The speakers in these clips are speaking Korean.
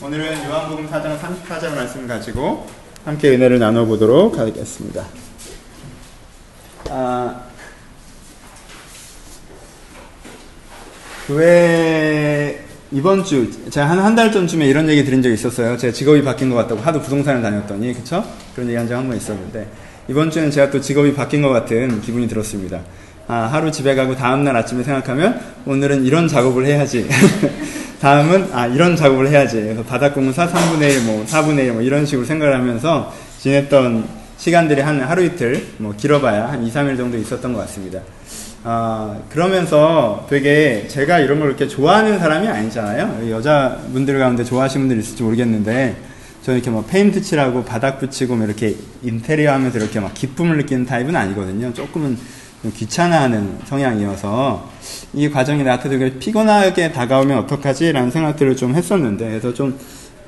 오늘은 요한복음 4장 34절 말씀 가지고 함께 은혜를 나눠보도록 하겠습니다. 아, 교회 이번 주 제가 한 한 달 전쯤에 이런 얘기 들은 적이 있었어요. 제가 직업이 바뀐 것 같다고 하도 부동산을 다녔더니 그쵸? 그런 얘기 한 적 한 번 있었는데 이번 주는 제가 또 직업이 바뀐 것 같은 기분이 들었습니다. 아, 하루 집에 가고 다음날 아침에 생각하면 오늘은 이런 작업을 해야지. 다음은 아 이런 작업을 해야지. 그래서 바닥 공사 3분의 1, 뭐 4분의 1, 뭐 이런 식으로 생각을 하면서 지냈던 시간들이 한 하루 이틀, 뭐 길어봐야 한 2, 3일 정도 있었던 것 같습니다. 아, 그러면서 되게 제가 이런 걸 이렇게 좋아하는 사람이 아니잖아요. 여자분들 가운데 좋아하시는 분들 있을지 모르겠는데, 저는 이렇게 뭐 페인트 칠하고 바닥 붙이고 뭐 이렇게 인테리어 하면서 이렇게 막 기쁨을 느끼는 타입은 아니거든요. 조금은 귀찮아하는 성향이어서 이 과정이 나한테 되게 피곤하게 다가오면 어떡하지? 라는 생각들을 좀 했었는데, 그래서 좀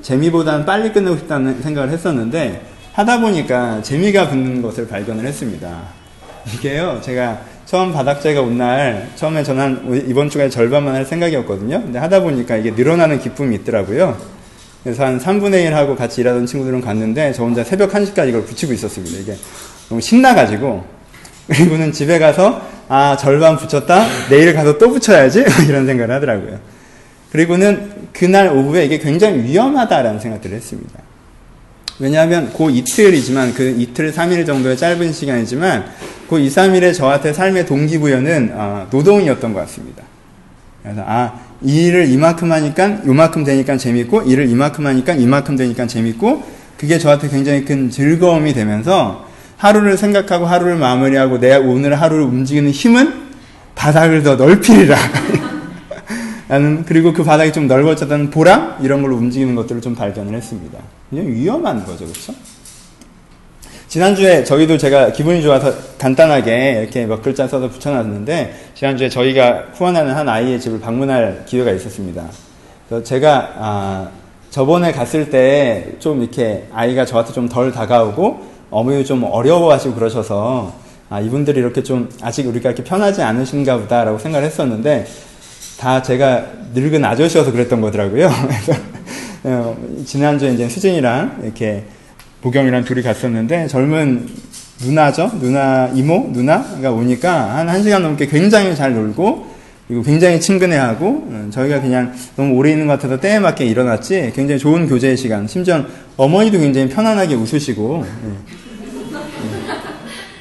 재미보다는 빨리 끝내고 싶다는 생각을 했었는데, 하다 보니까 재미가 붙는 것을 발견을 했습니다. 이게요, 제가 처음 바닥재가 온 날, 처음에 저는 이번 주까지 절반만 할 생각이었거든요. 근데 하다 보니까 이게 늘어나는 기쁨이 있더라고요. 그래서 한 3분의 1 하고 같이 일하던 친구들은 갔는데, 저 혼자 새벽 1시까지 이걸 붙이고 있었습니다. 이게 너무 신나가지고, 그리고는 집에 가서 아 절반 붙였다 내일 가서 또 붙여야지 이런 생각을 하더라고요. 그리고는 그날 오후에 이게 굉장히 위험하다라는 생각들을 했습니다. 왜냐하면 그 이틀이지만 그 이틀 3일 정도의 짧은 시간이지만 그 2, 3일의 저한테 삶의 동기부여는 아, 노동이었던 것 같습니다. 그래서 아, 이 일을 이만큼 하니까 요만큼 되니까 재밌고 일을 이만큼 하니까 이만큼 되니까 재밌고 그게 저한테 굉장히 큰 즐거움이 되면서 하루를 생각하고 하루를 마무리하고 내 오늘 하루를 움직이는 힘은 바닥을 더 넓히리라. 나는 그리고 그 바닥이 좀 넓어졌다는 보람 이런 걸로 움직이는 것들을 좀 발견을 했습니다. 그냥 위험한 거죠, 그렇죠? 지난주에 저희도 제가 기분이 좋아서 간단하게 이렇게 몇 글자 써서 붙여놨는데 지난주에 저희가 후원하는 한 아이의 집을 방문할 기회가 있었습니다. 그래서 제가 아, 저번에 갔을 때 좀 이렇게 아이가 저한테 좀 덜 다가오고 어머니 좀 어려워하시고 그러셔서 아, 이분들이 이렇게 좀 아직 우리가 이렇게 편하지 않으신가 보다라고 생각을 했었는데 다 제가 늙은 아저씨여서 그랬던 거더라고요. 그래서 어, 지난주에 이제 수진이랑 이렇게 보경이랑 둘이 갔었는데 젊은 누나죠? 누나, 이모? 누나가 오니까 한 1시간 넘게 굉장히 잘 놀고 그리고 굉장히 친근해하고 어, 저희가 그냥 너무 오래 있는 것 같아서 때에 맞게 일어났지 굉장히 좋은 교제의 시간 심지어 어머니도 굉장히 편안하게 웃으시고 예. 예.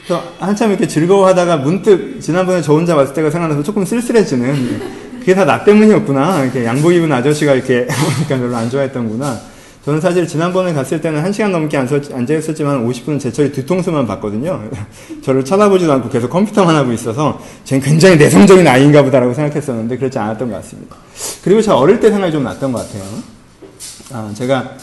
그래서 한참 이렇게 즐거워하다가 문득 지난번에 저 혼자 왔을 때가 생각나서 조금 쓸쓸해지는 예. 그게 다 나 때문이었구나 이렇게 양복 입은 아저씨가 이렇게 그러니까 별로 안 좋아했던구나 저는 사실 지난번에 갔을 때는 한 시간 넘게 앉아 있었지만 50분은 제철이 뒤통수만 봤거든요. 저를 쳐다보지도 않고 계속 컴퓨터만 하고 있어서 쟤는 굉장히 내성적인 아이인가 보다라고 생각했었는데 그렇지 않았던 것 같습니다. 그리고 저 어릴 때 생각이 좀 났던 것 같아요. 아, 제가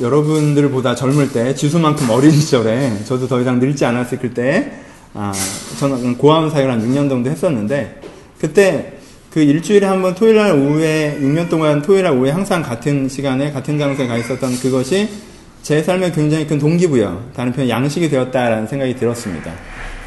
여러분들보다 젊을 때 지수만큼 어린 시절에 저도 더 이상 늙지 않았을 때 아, 저는 고아원 사역을 한 6년 정도 했었는데 그때 그 일주일에 한 번 토요일 날 오후에 6년 동안 토요일 날 오후에 항상 같은 시간에 같은 장소에 가 있었던 그것이 제 삶에 굉장히 큰 동기부여, 다른 표현 양식이 되었다라는 생각이 들었습니다.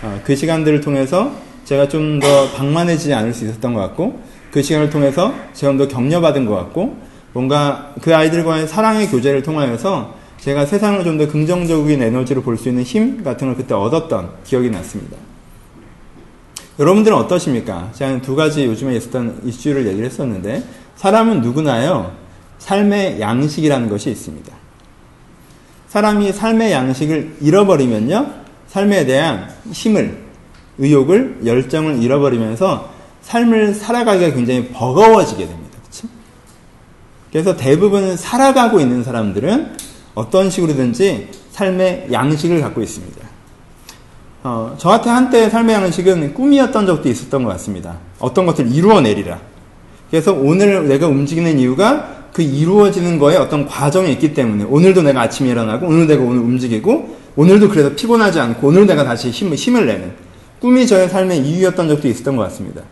어, 그 시간들을 통해서 제가 좀 더 방만해지지 않을 수 있었던 것 같고, 그 시간을 통해서 제가 좀더 격려받은 것 같고, 뭔가 그 아이들과의 사랑의 교제를 통하여서 제가 세상을 좀 더 긍정적인 에너지로 볼 수 있는 힘 같은 걸 그때 얻었던 기억이 났습니다. 여러분들은 어떠십니까? 제가 두 가지 요즘에 있었던 이슈를 얘기를 했었는데, 사람은 누구나요, 삶의 양식이라는 것이 있습니다. 사람이 삶의 양식을 잃어버리면요, 삶에 대한 힘을, 의욕을, 열정을 잃어버리면서 삶을 살아가기가 굉장히 버거워지게 됩니다. 그렇 그래서 대부분 살아가고 있는 사람들은 어떤 식으로든지 삶의 양식을 갖고 있습니다. 어, 저한테 한때 삶의 양식은 꿈이었던 적도 있었던 것 같습니다. 어떤 것들을 이루어내리라. 그래서 오늘 내가 움직이는 이유가 그 이루어지는 거에 어떤 과정이 있기 때문에 오늘도 내가 아침에 일어나고 오늘 내가 오늘 움직이고 오늘도 그래서 피곤하지 않고 오늘 내가 다시 힘, 힘을 내는 꿈이 저의 삶의 이유였던 적도 있었던 것 같습니다.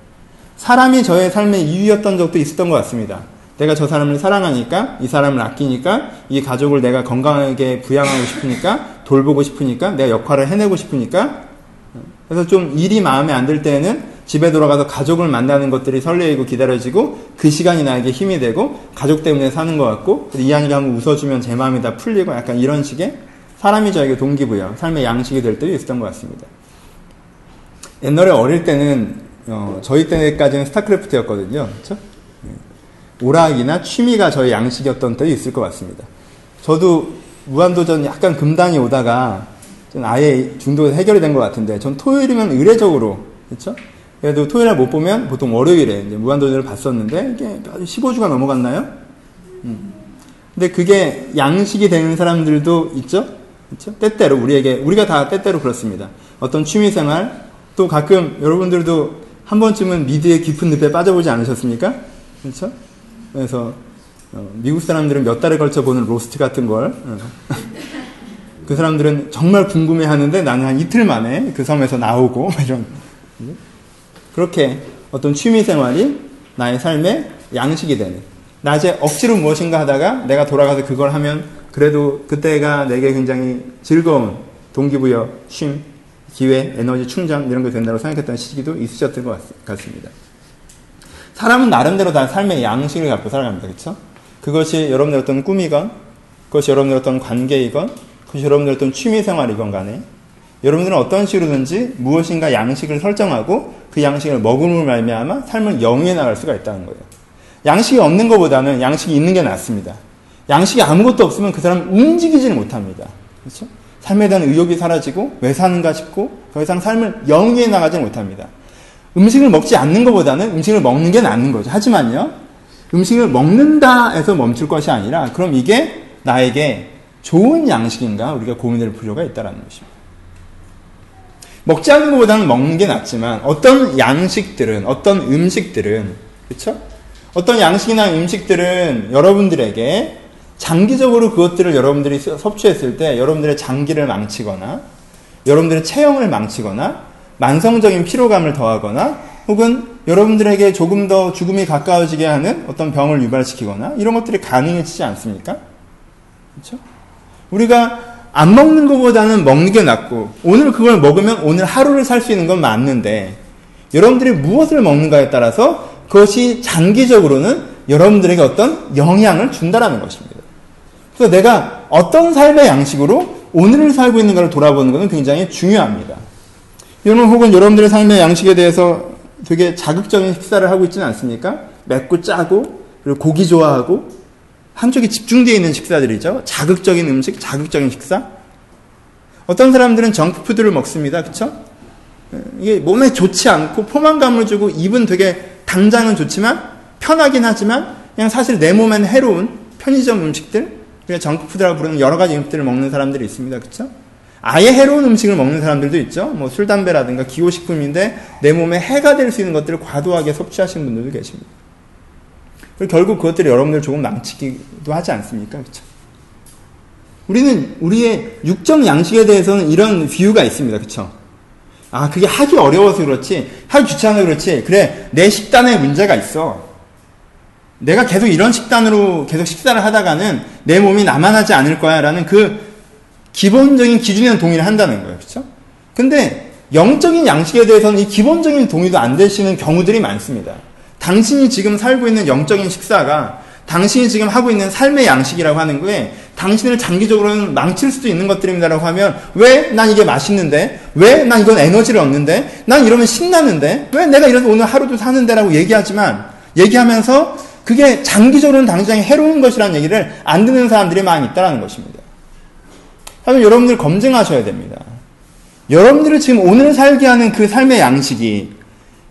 사람이 저의 삶의 이유였던 적도 있었던 것 같습니다. 내가 저 사람을 사랑하니까, 이 사람을 아끼니까, 이 가족을 내가 건강하게 부양하고 싶으니까, 돌보고 싶으니까, 내가 역할을 해내고 싶으니까, 그래서 좀 일이 마음에 안 들 때는 집에 돌아가서 가족을 만나는 것들이 설레이고 기다려지고 그 시간이 나에게 힘이 되고 가족 때문에 사는 것 같고 이한이가 한번 웃어주면 제 마음이 다 풀리고 약간 이런 식의 사람이 저에게 동기부여, 삶의 양식이 될 때도 있었던 것 같습니다. 옛날에 어릴 때는 어, 저희 때까지는 스타크래프트였거든요. 그렇죠? 오락이나 취미가 저희 양식이었던 때도 있을 것 같습니다. 저도 무한도전 약간 금단이 오다가 좀 아예 중도에서 해결이 된 것 같은데 전 토요일이면 의례적으로 그렇죠? 그래도 토요일에 못 보면 보통 월요일에 이제 무한도전을 봤었는데 이게 15주가 넘어갔나요? 음. 근데 그게 양식이 되는 사람들도 있죠? 그렇죠? 때때로 우리에게 우리가 다 때때로 그렇습니다. 어떤 취미 생활 또 가끔 여러분들도 한 번쯤은 미드의 깊은 늪에 빠져보지 않으셨습니까? 그렇죠? 그래서 어, 미국 사람들은 몇 달에 걸쳐 보는 로스트 같은 걸. 어. 그 사람들은 정말 궁금해 하는데 나는 한 이틀 만에 그 섬에서 나오고, 이런. 그렇게 어떤 취미 생활이 나의 삶의 양식이 되는. 낮에 억지로 무엇인가 하다가 내가 돌아가서 그걸 하면 그래도 그때가 내게 굉장히 즐거운 동기부여, 쉼, 기회, 에너지 충전 이런 게 된다고 생각했던 시기도 있으셨던 것 같습니다. 사람은 나름대로 다 삶의 양식을 갖고 살아갑니다. 그렇죠? 그것이 여러분들 어떤 꿈이건, 그것이 여러분들 어떤 관계이건, 그것이 여러분들 어떤 취미 생활이건 간에, 여러분들은 어떤 식으로든지 무엇인가 양식을 설정하고 그 양식을 먹음을 말미암아 삶을 영위해 나갈 수가 있다는 거예요. 양식이 없는 것보다는 양식이 있는 게 낫습니다. 양식이 아무것도 없으면 그 사람은 움직이지를 못합니다. 그렇죠? 삶에 대한 의욕이 사라지고 왜 사는가 싶고 더 이상 삶을 영위해 나가지 못합니다. 음식을 먹지 않는 것보다는 음식을 먹는 게 낫는 거죠. 하지만요, 음식을 먹는다 해서 멈출 것이 아니라 그럼 이게 나에게 좋은 양식인가 우리가 고민할 필요가 있다는 것입니다. 먹지 않는 것보다는 먹는 게 낫지만 어떤 양식들은 어떤 음식들은 그렇죠? 어떤 양식이나 음식들은 여러분들에게 장기적으로 그것들을 여러분들이 섭취했을 때 여러분들의 장기를 망치거나 여러분들의 체형을 망치거나 만성적인 피로감을 더하거나 혹은 여러분들에게 조금 더 죽음이 가까워지게 하는 어떤 병을 유발시키거나 이런 것들이 가능해지지 않습니까? 그렇죠? 우리가 안 먹는 것보다는 먹는 게 낫고 오늘 그걸 먹으면 오늘 하루를 살 수 있는 건 맞는데 여러분들이 무엇을 먹는가에 따라서 그것이 장기적으로는 여러분들에게 어떤 영향을 준다라는 것입니다. 그래서 내가 어떤 삶의 양식으로 오늘을 살고 있는가를 돌아보는 것은 굉장히 중요합니다. 여러분 혹은 여러분들의 삶의 양식에 대해서 되게 자극적인 식사를 하고 있지는 않습니까? 맵고 짜고 그리고 고기 좋아하고 한쪽에 집중되어 있는 식사들이죠. 자극적인 음식, 자극적인 식사. 어떤 사람들은 정크푸드를 먹습니다. 그쵸? 이게 몸에 좋지 않고 포만감을 주고 입은 되게 당장은 좋지만 편하긴 하지만 그냥 사실 내 몸에는 해로운 편의점 음식들, 그냥 정크푸드라고 부르는 여러 가지 음식들을 먹는 사람들이 있습니다. 그쵸? 아예 해로운 음식을 먹는 사람들도 있죠. 뭐 술, 담배라든가 기호식품인데 내 몸에 해가 될 수 있는 것들을 과도하게 섭취하시는 분들도 계십니다. 그리고 결국 그것들이 여러분들 조금 망치기도 하지 않습니까? 그렇죠? 우리는 우리의 육적 양식에 대해서는 이런 비유가 있습니다. 그렇죠? 아, 그게 하기 어려워서 그렇지, 하기 귀찮아서 그렇지, 그래, 내 식단에 문제가 있어. 내가 계속 이런 식단으로 계속 식사를 하다가는 내 몸이 나만하지 않을 거야 라는 그 기본적인 기준에는 동의를 한다는 거예요. 그렇죠? 근데 영적인 양식에 대해서는 이 기본적인 동의도 안 되시는 경우들이 많습니다. 당신이 지금 살고 있는 영적인 식사가 당신이 지금 하고 있는 삶의 양식이라고 하는 거에 당신을 장기적으로는 망칠 수도 있는 것들입니다라고 하면 왜 난 이게 맛있는데 왜 난 이건 에너지를 얻는데 난 이러면 신나는데 왜 내가 이래서 오늘 하루도 사는데라고 얘기하지만 얘기하면서 그게 장기적으로는 당장에 해로운 것이라는 얘기를 안 듣는 사람들이 많이 있다는 것입니다. 하지만 여러분들 검증하셔야 됩니다. 여러분들을 지금 오늘 살게 하는 그 삶의 양식이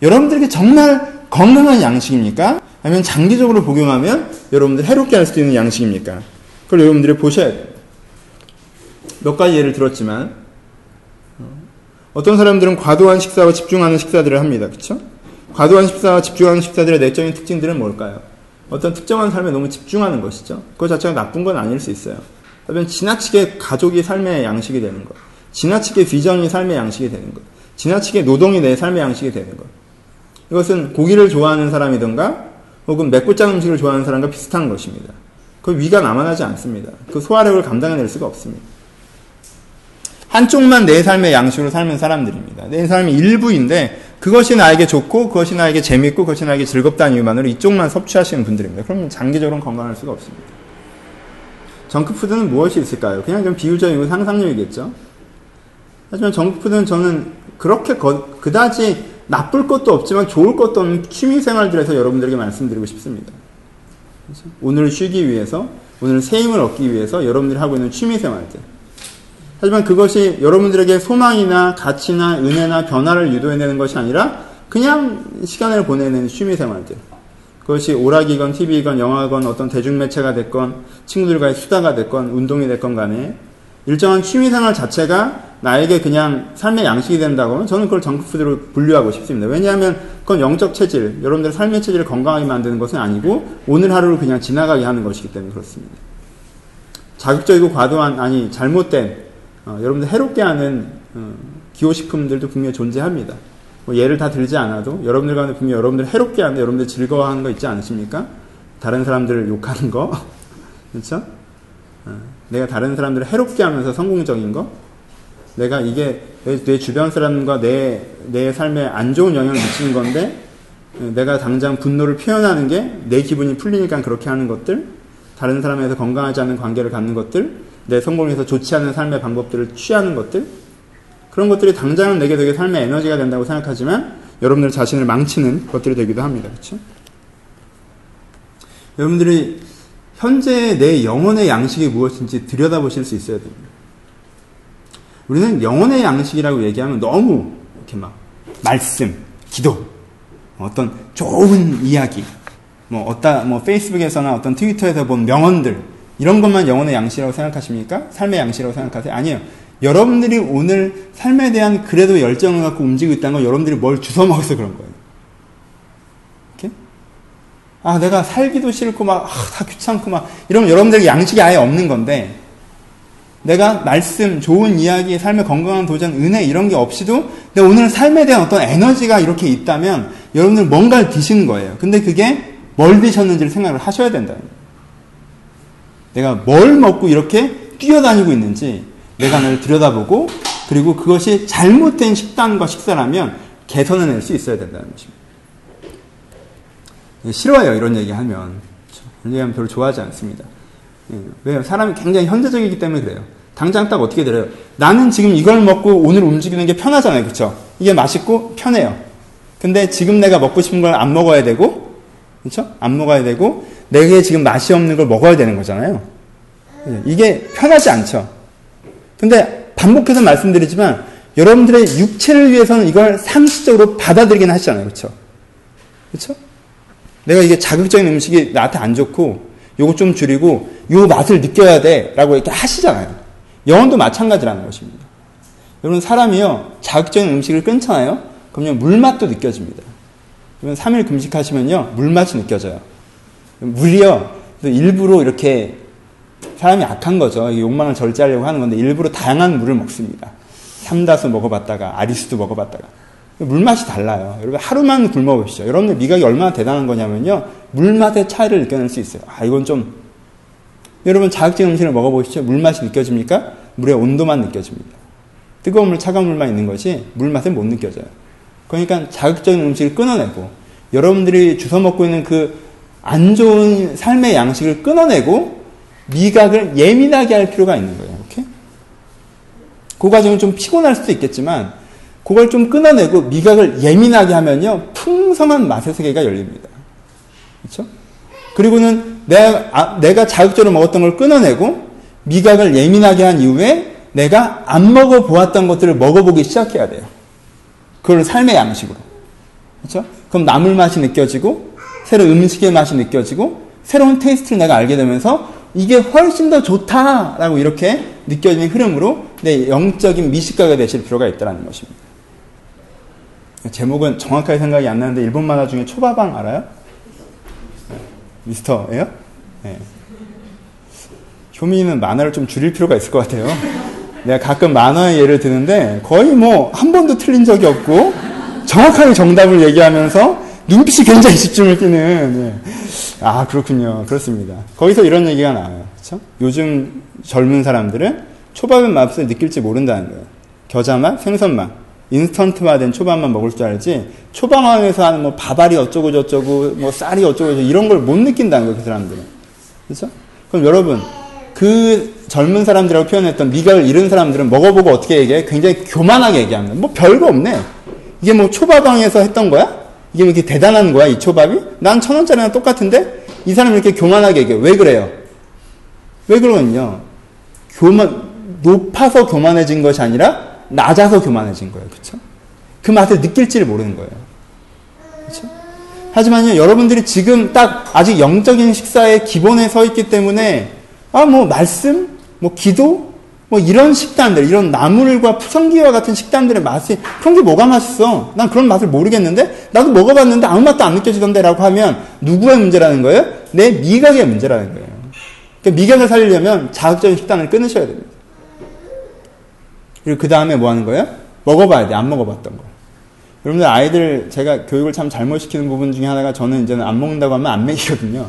여러분들에게 정말 건강한 양식입니까? 아니면 장기적으로 복용하면 여러분들 해롭게 할 수도 있는 양식입니까? 그걸 여러분들이 보셔야 돼요. 몇 가지 예를 들었지만 어, 어떤 사람들은 과도한 식사와 집중하는 식사들을 합니다. 그렇죠? 과도한 식사와 집중하는 식사들의 내적인 특징들은 뭘까요? 어떤 특정한 삶에 너무 집중하는 것이죠. 그것 자체가 나쁜 건 아닐 수 있어요. 그러면 지나치게 가족이 삶의 양식이 되는 것, 지나치게 비전이 삶의 양식이 되는 것, 지나치게 노동이 내 삶의 양식이 되는 것. 이것은 고기를 좋아하는 사람이든가 혹은 맵고 짠 음식을 좋아하는 사람과 비슷한 것입니다. 그 위가 남아나지 않습니다. 그 소화력을 감당해낼 수가 없습니다. 한쪽만 내 삶의 양식으로 살는 사람들입니다. 내 삶의 일부인데 그것이 나에게 좋고 그것이 나에게 재밌고 그것이 나에게 즐겁다는 이유만으로 이쪽만 섭취하시는 분들입니다. 그러면 장기적으로는 건강할 수가 없습니다. 정크푸드는 무엇이 있을까요? 그냥 좀 비유적이고 상상력이겠죠. 하지만 정크푸드는 저는 그렇게 거, 그다지 나쁠 것도 없지만 좋을 것도 없는 취미 생활들에서 여러분들에게 말씀드리고 싶습니다. 그렇죠? 오늘 쉬기 위해서, 오늘 새 힘을 얻기 위해서 여러분들이 하고 있는 취미 생활들. 하지만 그것이 여러분들에게 소망이나 가치나 은혜나 변화를 유도해내는 것이 아니라 그냥 시간을 보내는 취미 생활들. 그것이 오락이건 TV건 영화건 어떤 대중매체가 됐건 친구들과의 수다가 됐건 운동이 됐건 간에 일정한 취미생활 자체가 나에게 그냥 삶의 양식이 된다고 하면 저는 그걸 정크푸드로 분류하고 싶습니다. 왜냐하면 그건 영적 체질, 여러분들의 삶의 체질을 건강하게 만드는 것은 아니고 오늘 하루를 그냥 지나가게 하는 것이기 때문에 그렇습니다. 자극적이고 과도한, 아니, 잘못된, 어, 여러분들 해롭게 하는 어, 기호식품들도 분명히 존재합니다. 뭐 예를 다 들지 않아도 여러분들 가운데 분명히 여러분들 해롭게 하는데 여러분들 즐거워하는 거 있지 않으십니까? 다른 사람들을 욕하는 거. 그렇죠? 어, 내가 다른 사람들을 해롭게 하면서 성공적인 거. 내가 이게 내, 주변 사람과 내, 내 삶에 안 좋은 영향을 미치는 건데 어, 내가 당장 분노를 표현하는 게 내 기분이 풀리니까 그렇게 하는 것들. 다른 사람에서 건강하지 않은 관계를 갖는 것들. 내 성공에서 좋지 않은 삶의 방법들을 취하는 것들. 그런 것들이 당장은 내게 되게 삶의 에너지가 된다고 생각하지만 여러분들 자신을 망치는 것들이 되기도 합니다. 그렇죠? 여러분들이 현재 내 영혼의 양식이 무엇인지 들여다보실 수 있어야 됩니다. 우리는 영혼의 양식이라고 얘기하면 너무 이렇게 막 말씀, 기도, 어떤 좋은 이야기, 뭐 어따 뭐 페이스북에서나 어떤 트위터에서 본 명언들 이런 것만 영혼의 양식이라고 생각하십니까? 삶의 양식이라고 생각하세요? 아니에요. 여러분들이 오늘 삶에 대한 그래도 열정을 갖고 움직이고 있다는 건 여러분들이 뭘 주워 먹어서 그런 거예요. 이렇게? 아, 내가 살기도 싫고 막, 아, 다 귀찮고 막, 이러면 여러분들에게 양식이 아예 없는 건데, 내가 말씀, 좋은 이야기, 삶의 건강한 도전, 은혜 이런 게 없이도 내 오늘 삶에 대한 어떤 에너지가 이렇게 있다면 여러분들 뭔가를 드시는 거예요. 근데 그게 뭘 드셨는지를 생각을 하셔야 된다. 내가 뭘 먹고 이렇게 뛰어다니고 있는지, 내관을 들여다보고 그리고 그것이 잘못된 식단과 식사라면 개선해낼 수 있어야 된다는 것입니다. 싫어요 이런 얘기하면 이런 얘기하면 별로 좋아하지 않습니다. 예, 왜요? 사람이 굉장히 현재적이기 때문에 그래요. 당장 딱 어떻게 들어요? 나는 지금 이걸 먹고 오늘 움직이는 게 편하잖아요. 그렇죠? 이게 맛있고 편해요. 근데 지금 내가 먹고 싶은 걸 안 먹어야 되고 그렇죠? 안 먹어야 되고 내게 지금 맛이 없는 걸 먹어야 되는 거잖아요. 예, 이게 편하지 않죠. 근데 반복해서 말씀드리지만 여러분들의 육체를 위해서는 이걸 상식적으로 받아들이긴 하시잖아요. 그렇죠? 그렇죠? 내가 이게 자극적인 음식이 나한테 안 좋고 요거 좀 줄이고 요 맛을 느껴야 돼라고 이렇게 하시잖아요. 영혼도 마찬가지라는 것입니다. 여러분 사람이요 자극적인 음식을 끊잖아요. 그러면 물맛도 느껴집니다. 그러면 3일 금식하시면요 물맛이 느껴져요. 물이요 일부러 이렇게 사람이 악한 거죠. 욕망을 절제하려고 하는 건데 일부러 다양한 물을 먹습니다. 삼다수 먹어봤다가 아리수도 먹어봤다가 물맛이 달라요. 여러분 하루만 굶어 보시죠. 여러분들 미각이 얼마나 대단한 거냐면요. 물맛의 차이를 느껴낼 수 있어요. 아 이건 좀 여러분 자극적인 음식을 먹어 보시죠. 물맛이 느껴집니까? 물의 온도만 느껴집니다. 뜨거운 물, 차가운 물만 있는 것이 물맛은 못 느껴져요. 그러니까 자극적인 음식을 끊어내고 여러분들이 주워 먹고 있는 그 안 좋은 삶의 양식을 끊어내고 미각을 예민하게 할 필요가 있는 거예요. 이렇게. 그 과정은 좀 피곤할 수도 있겠지만 그걸 좀 끊어내고 미각을 예민하게 하면요 풍성한 맛의 세계가 열립니다. 그렇죠? 그리고는 내가, 아, 내가 자극적으로 먹었던 걸 끊어내고 미각을 예민하게 한 이후에 내가 안 먹어보았던 것들을 먹어보기 시작해야 돼요. 그걸 삶의 양식으로. 그렇죠? 그럼 나물 맛이 느껴지고 새로운 음식의 맛이 느껴지고 새로운 테이스트를 내가 알게 되면서 이게 훨씬 더 좋다라고 이렇게 느껴지는 흐름으로 내 영적인 미식가가 되실 필요가 있다는 것입니다. 제목은 정확하게 생각이 안 나는데 일본 만화 중에 초바방 알아요? 미스터예요? 네. 효민이는 만화를 좀 줄일 필요가 있을 것 같아요. 내가 가끔 만화의 예를 드는데 거의 뭐 한 번도 틀린 적이 없고 정확하게 정답을 얘기하면서 눈빛이 굉장히 집중을 끼는. 네. 아 그렇군요. 그렇습니다. 거기서 이런 얘기가 나와요. 그렇죠? 요즘 젊은 사람들은 초밥의 맛을 느낄지 모른다는 거예요. 겨자 맛, 생선 맛. 인스턴트화된 초밥만 먹을 줄 알지 초밥왕에서 하는 뭐 밥알이 어쩌고 저쩌고 뭐 쌀이 어쩌고 저쩌고 이런 걸 못 느낀다는 거예요 그 사람들은 그렇죠? 그럼 여러분 그 젊은 사람들이라고 표현했던 미각을 잃은 사람들은 먹어보고 어떻게 얘기해? 굉장히 교만하게 얘기합니다. 뭐 별거 없네. 이게 뭐 초밥왕에서 했던 거야? 이게 뭐 이렇게 대단한 거야 이 초밥이? 난 천 원짜리랑 똑같은데 이 사람이 이렇게 교만하게 얘기해. 왜 그래요? 왜 그러면요? 교만 높아서 교만해진 것이 아니라 낮아서 교만해진 거예요. 그렇죠? 그 맛을 느낄지를 모르는 거예요. 그렇죠? 하지만요, 여러분들이 지금 딱 아직 영적인 식사의 기본에 서 있기 때문에 아, 뭐 말씀, 뭐 기도, 뭐 이런 식단들, 이런 나물과 성기와 같은 식단들의 맛이 그런 게 뭐가 맛있어? 난 그런 맛을 모르겠는데 나도 먹어봤는데 아무 맛도 안 느껴지던데라고 하면 누구의 문제라는 거예요? 내 미각의 문제라는 거예요. 그러니까 미각을 살리려면 자극적인 식단을 끊으셔야 됩니다. 그리고 그 다음에 뭐 하는 거예요? 먹어봐야 돼. 안 먹어봤던 거. 여러분들 아이들 제가 교육을 참 잘못 시키는 부분 중에 하나가 저는 이제는 안 먹는다고 하면 안 먹이거든요.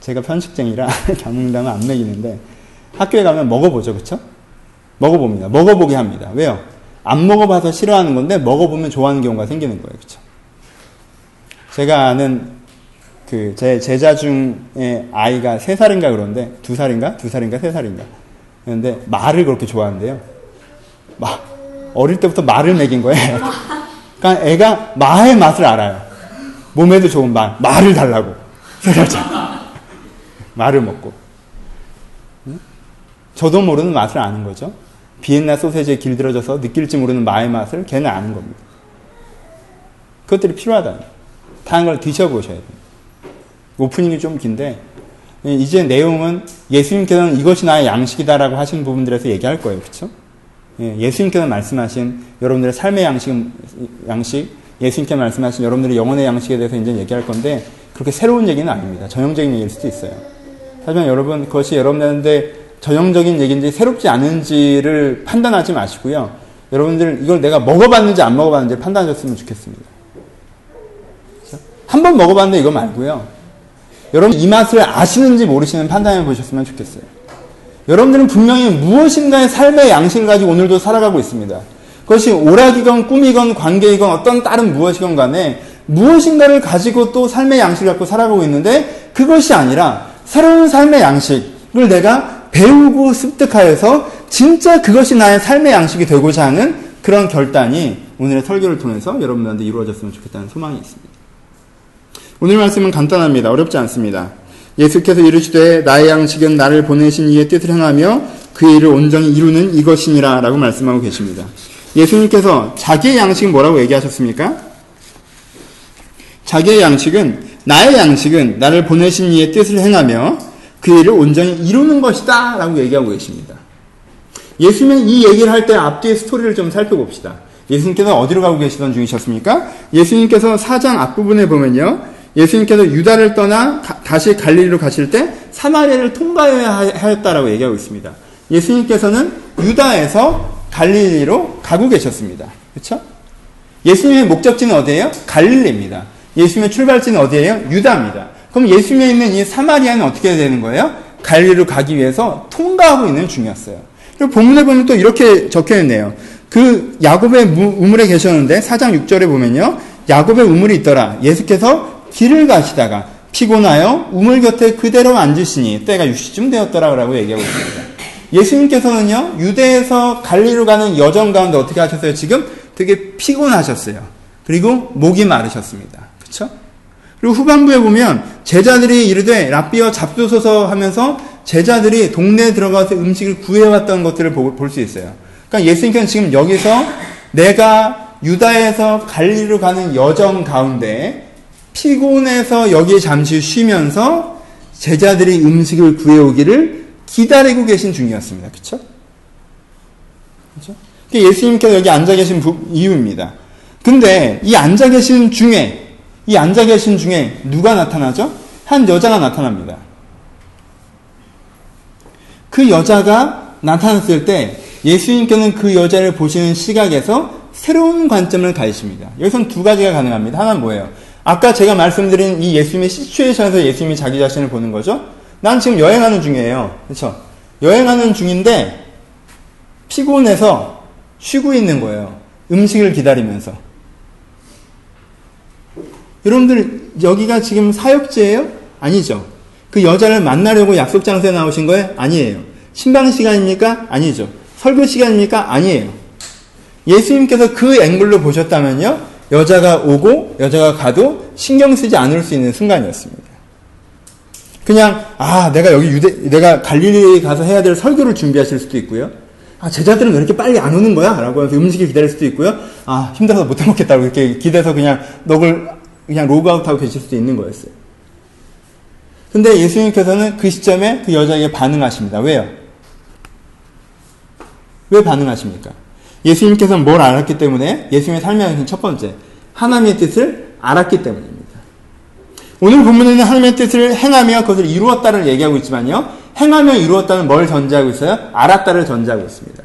제가 편식쟁이라 안 먹는다면 안 먹이는데 학교에 가면 먹어보죠. 그쵸? 먹어봅니다. 먹어보게 합니다. 왜요? 안 먹어봐서 싫어하는 건데 먹어보면 좋아하는 경우가 생기는 거예요. 그쵸? 제가 아는 그 제 제자 중에 아이가 세 살인가 그런데 두 살인가 두 살인가 세 살인가 그런데 말을 그렇게 좋아하는데요. 마, 어릴 때부터 말을 먹인 거예요. 그러니까 애가 마의 맛을 알아요. 몸에도 좋은 말, 말을 달라고 세 살짜리 말을 먹고 저도 모르는 맛을 아는 거죠. 비엔나 소세지에 길들여져서 느낄지 모르는 마의 맛을 걔는 아는 겁니다. 그것들이 필요하다. 다른 걸 드셔보셔야 돼요. 오프닝이 좀 긴데, 이제 내용은 예수님께서는 이것이 나의 양식이다라고 하신 부분들에서 얘기할 거예요. 그쵸? 예, 수님께서 말씀하신 여러분들의 삶의 양식, 양식, 예수님께서 말씀하신 여러분들의 영혼의 양식에 대해서 이제 얘기할 건데, 그렇게 새로운 얘기는 아닙니다. 전형적인 얘기일 수도 있어요. 하지만 여러분, 그것이 여러분들한테 전형적인 얘기인지 새롭지 않은지를 판단하지 마시고요. 여러분들 이걸 내가 먹어봤는지 안 먹어봤는지 판단하셨으면 좋겠습니다. 한 번 먹어봤는데 이거 말고요. 여러분 이 맛을 아시는지 모르시는 판단해 보셨으면 좋겠어요. 여러분들은 분명히 무엇인가의 삶의 양식을 가지고 오늘도 살아가고 있습니다. 그것이 오락이건 꿈이건 관계이건 어떤 다른 무엇이건 간에 무엇인가를 가지고 또 삶의 양식을 갖고 살아가고 있는데 그것이 아니라 새로운 삶의 양식을 내가 배우고 습득하여서 진짜 그것이 나의 삶의 양식이 되고자 하는 그런 결단이 오늘의 설교를 통해서 여러분들한테 이루어졌으면 좋겠다는 소망이 있습니다. 오늘 말씀은 간단합니다. 어렵지 않습니다. 예수께서 이르시되 나의 양식은 나를 보내신 이의 뜻을 행하며 그 일을 온전히 이루는 이것이니라 라고 말씀하고 계십니다. 예수님께서 자기의 양식은 뭐라고 얘기하셨습니까? 자기의 양식은 나의 양식은 나를 보내신 이의 뜻을 행하며 그 일을 온전히 이루는 것이다 라고 얘기하고 계십니다. 예수님은 이 얘기를 할 때 앞뒤의 스토리를 좀 살펴봅시다. 예수님께서 어디로 가고 계시던 중이셨습니까? 예수님께서 사장 앞부분에 보면요. 예수님께서 유다를 떠나 가, 다시 갈릴리로 가실 때 사마리아를 통과해야 하였다라고 얘기하고 있습니다. 예수님께서는 유다에서 갈릴리로 가고 계셨습니다. 그렇죠? 예수님의 목적지는 어디예요? 갈릴리입니다. 예수님의 출발지는 어디예요? 유다입니다. 그럼 예수님에 있는 이 사마리아는 어떻게 되는 거예요? 갈리로 가기 위해서 통과하고 있는 중이었어요. 본문에 보면 또 이렇게 적혀 있네요. 그 야곱의 우물에 계셨는데 4장 6절에 보면요. 야곱의 우물이 있더라. 예수께서 길을 가시다가 피곤하여 우물 곁에 그대로 앉으시니 때가 6시쯤 되었더라라고 얘기하고 있습니다. 예수님께서는요. 유대에서 갈리로 가는 여정 가운데 어떻게 하셨어요? 지금 되게 피곤하셨어요. 그리고 목이 마르셨습니다. 그렇죠? 그리고 후반부에 보면 제자들이 이르되 랍비어 잡수소서 하면서 제자들이 동네에 들어가서 음식을 구해왔던 것들을 볼 수 있어요. 그러니까 예수님께서는 지금 여기서 내가 유다에서 갈리로 가는 여정 가운데 피곤해서 여기에 잠시 쉬면서 제자들이 음식을 구해오기를 기다리고 계신 중이었습니다. 그렇죠? 그렇죠? 예수님께서 여기 앉아 계신 이유입니다. 근데 이 앉아 계신 중에 이 앉아 계신 중에 누가 나타나죠? 한 여자가 나타납니다. 그 여자가 나타났을 때 예수님께는 그 여자를 보시는 시각에서 새로운 관점을 가지십니다. 여기선 두 가지가 가능합니다. 하나는 뭐예요? 아까 제가 말씀드린 이 예수님의 시츄에이션에서 예수님이 자기 자신을 보는 거죠. 난 지금 여행하는 중이에요. 그렇죠? 여행하는 중인데 피곤해서 쉬고 있는 거예요. 음식을 기다리면서. 여러분들, 여기가 지금 사역지예요? 아니죠. 그 여자를 만나려고 약속 장소에 나오신 거예요? 아니에요. 신방 시간입니까? 아니죠. 설교 시간입니까? 아니에요. 예수님께서 그 앵글로 보셨다면요, 여자가 오고 여자가 가도 신경 쓰지 않을 수 있는 순간이었습니다. 그냥 아 내가 여기 유대 내가 갈릴리 가서 해야 될 설교를 준비하실 수도 있고요. 아 제자들은 왜 이렇게 빨리 안 오는 거야?라고 해서 음식을 기다릴 수도 있고요. 아 힘들어서 못 해먹겠다고 이렇게 기대서 그냥 넋을 그냥 로그아웃하고 계실 수도 있는 거였어요. 근데 예수님께서는 그 시점에 그 여자에게 반응하십니다. 왜요? 왜 반응하십니까? 예수님께서는 뭘 알았기 때문에 예수님의 삶의 양심 첫 번째 하나님의 뜻을 알았기 때문입니다. 오늘 본문에는 하나님의 뜻을 행하며 그것을 이루었다를 얘기하고 있지만요. 행하며 이루었다는 뭘 전제하고 있어요? 알았다를 전제하고 있습니다.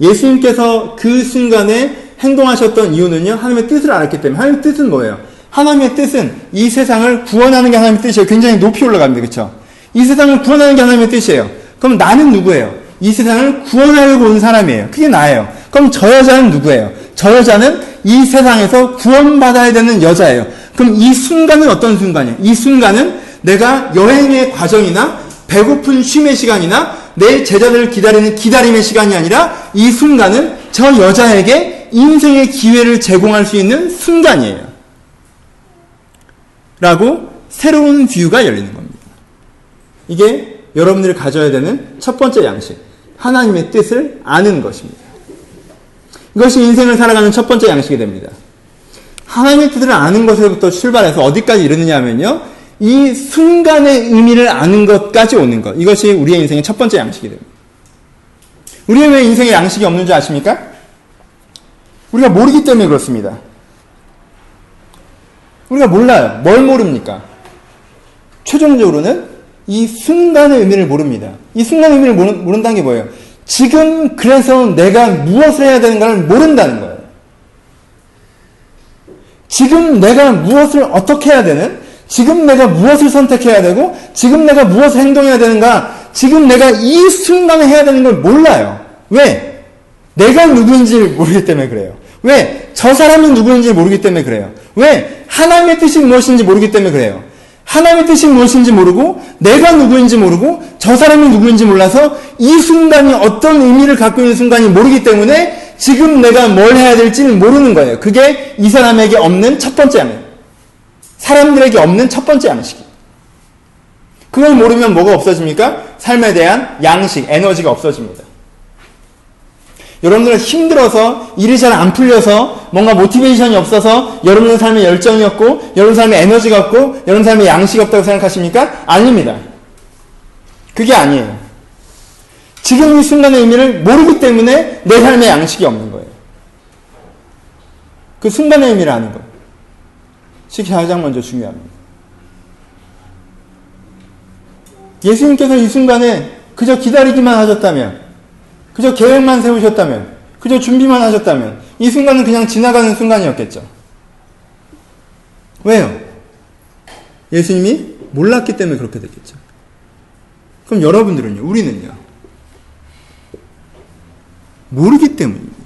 예수님께서 그 순간에 행동하셨던 이유는요. 하나님의 뜻을 알았기 때문에 하나님의 뜻은 뭐예요? 하나님의 뜻은 이 세상을 구원하는 게 하나님의 뜻이에요. 굉장히 높이 올라갑니다. 그렇죠? 이 세상을 구원하는 게 하나님의 뜻이에요. 그럼 나는 누구예요? 이 세상을 구원하려고 온 사람이에요. 그게 나예요. 그럼 저 여자는 누구예요? 저 여자는 이 세상에서 구원받아야 되는 여자예요. 그럼 이 순간은 어떤 순간이에요? 이 순간은 내가 여행의 과정이나 배고픈 쉼의 시간이나 내 제자들을 기다리는 기다림의 시간이 아니라 이 순간은 저 여자에게 인생의 기회를 제공할 수 있는 순간이에요. 라고 새로운 뷰가 열리는 겁니다. 이게 여러분들이 가져야 되는 첫 번째 양식. 하나님의 뜻을 아는 것입니다. 이것이 인생을 살아가는 첫 번째 양식이 됩니다. 하나님의 뜻을 아는 것에부터 출발해서 어디까지 이르느냐 하면요. 이 순간의 의미를 아는 것까지 오는 것. 이것이 우리의 인생의 첫 번째 양식이 됩니다. 우리의 왜 인생에 양식이 없는 줄 아십니까? 우리가 모르기 때문에 그렇습니다. 우리가 몰라요. 뭘 모릅니까? 최종적으로는 이 순간의 의미를 모릅니다. 이 순간의 의미를 모른, 모른다는 게 뭐예요? 지금 그래서 내가 무엇을 해야 되는가를 모른다는 거예요. 지금 내가 무엇을 어떻게 해야 되는? 지금 내가 무엇을 선택해야 되고, 지금 내가 무엇을 행동해야 되는가? 지금 내가 이 순간에 해야 되는 걸 몰라요. 왜? 내가 누구인지 모르기 때문에 그래요. 왜? 저 사람이 누구인지 모르기 때문에 그래요. 왜? 하나님의 뜻이 무엇인지 모르기 때문에 그래요. 하나님의 뜻이 무엇인지 모르고 내가 누구인지 모르고 저 사람이 누구인지 몰라서 이 순간이 어떤 의미를 갖고 있는 순간이 모르기 때문에 지금 내가 뭘 해야 될지는 모르는 거예요. 그게 이 사람에게 없는 첫 번째 양식. 사람들에게 없는 첫 번째 양식. 그걸 모르면 뭐가 없어집니까? 삶에 대한 양식, 에너지가 없어집니다. 여러분들은 힘들어서 일이 잘 안 풀려서 뭔가 모티베이션이 없어서 여러분의 삶에 열정이 없고 여러분 삶에 에너지가 없고 여러분 삶에 양식이 없다고 생각하십니까? 아닙니다. 그게 아니에요. 지금 이 순간의 의미를 모르기 때문에 내 삶에 양식이 없는 거예요. 그 순간의 의미를 아는 거. 식 가장 먼저 중요합니다. 예수님께서 이 순간에 그저 기다리기만 하셨다면 그저 계획만 세우셨다면, 그저 준비만 하셨다면, 이 순간은 그냥 지나가는 순간이었겠죠. 왜요? 예수님이 몰랐기 때문에 그렇게 됐겠죠. 그럼 여러분들은요, 우리는요, 모르기 때문입니다.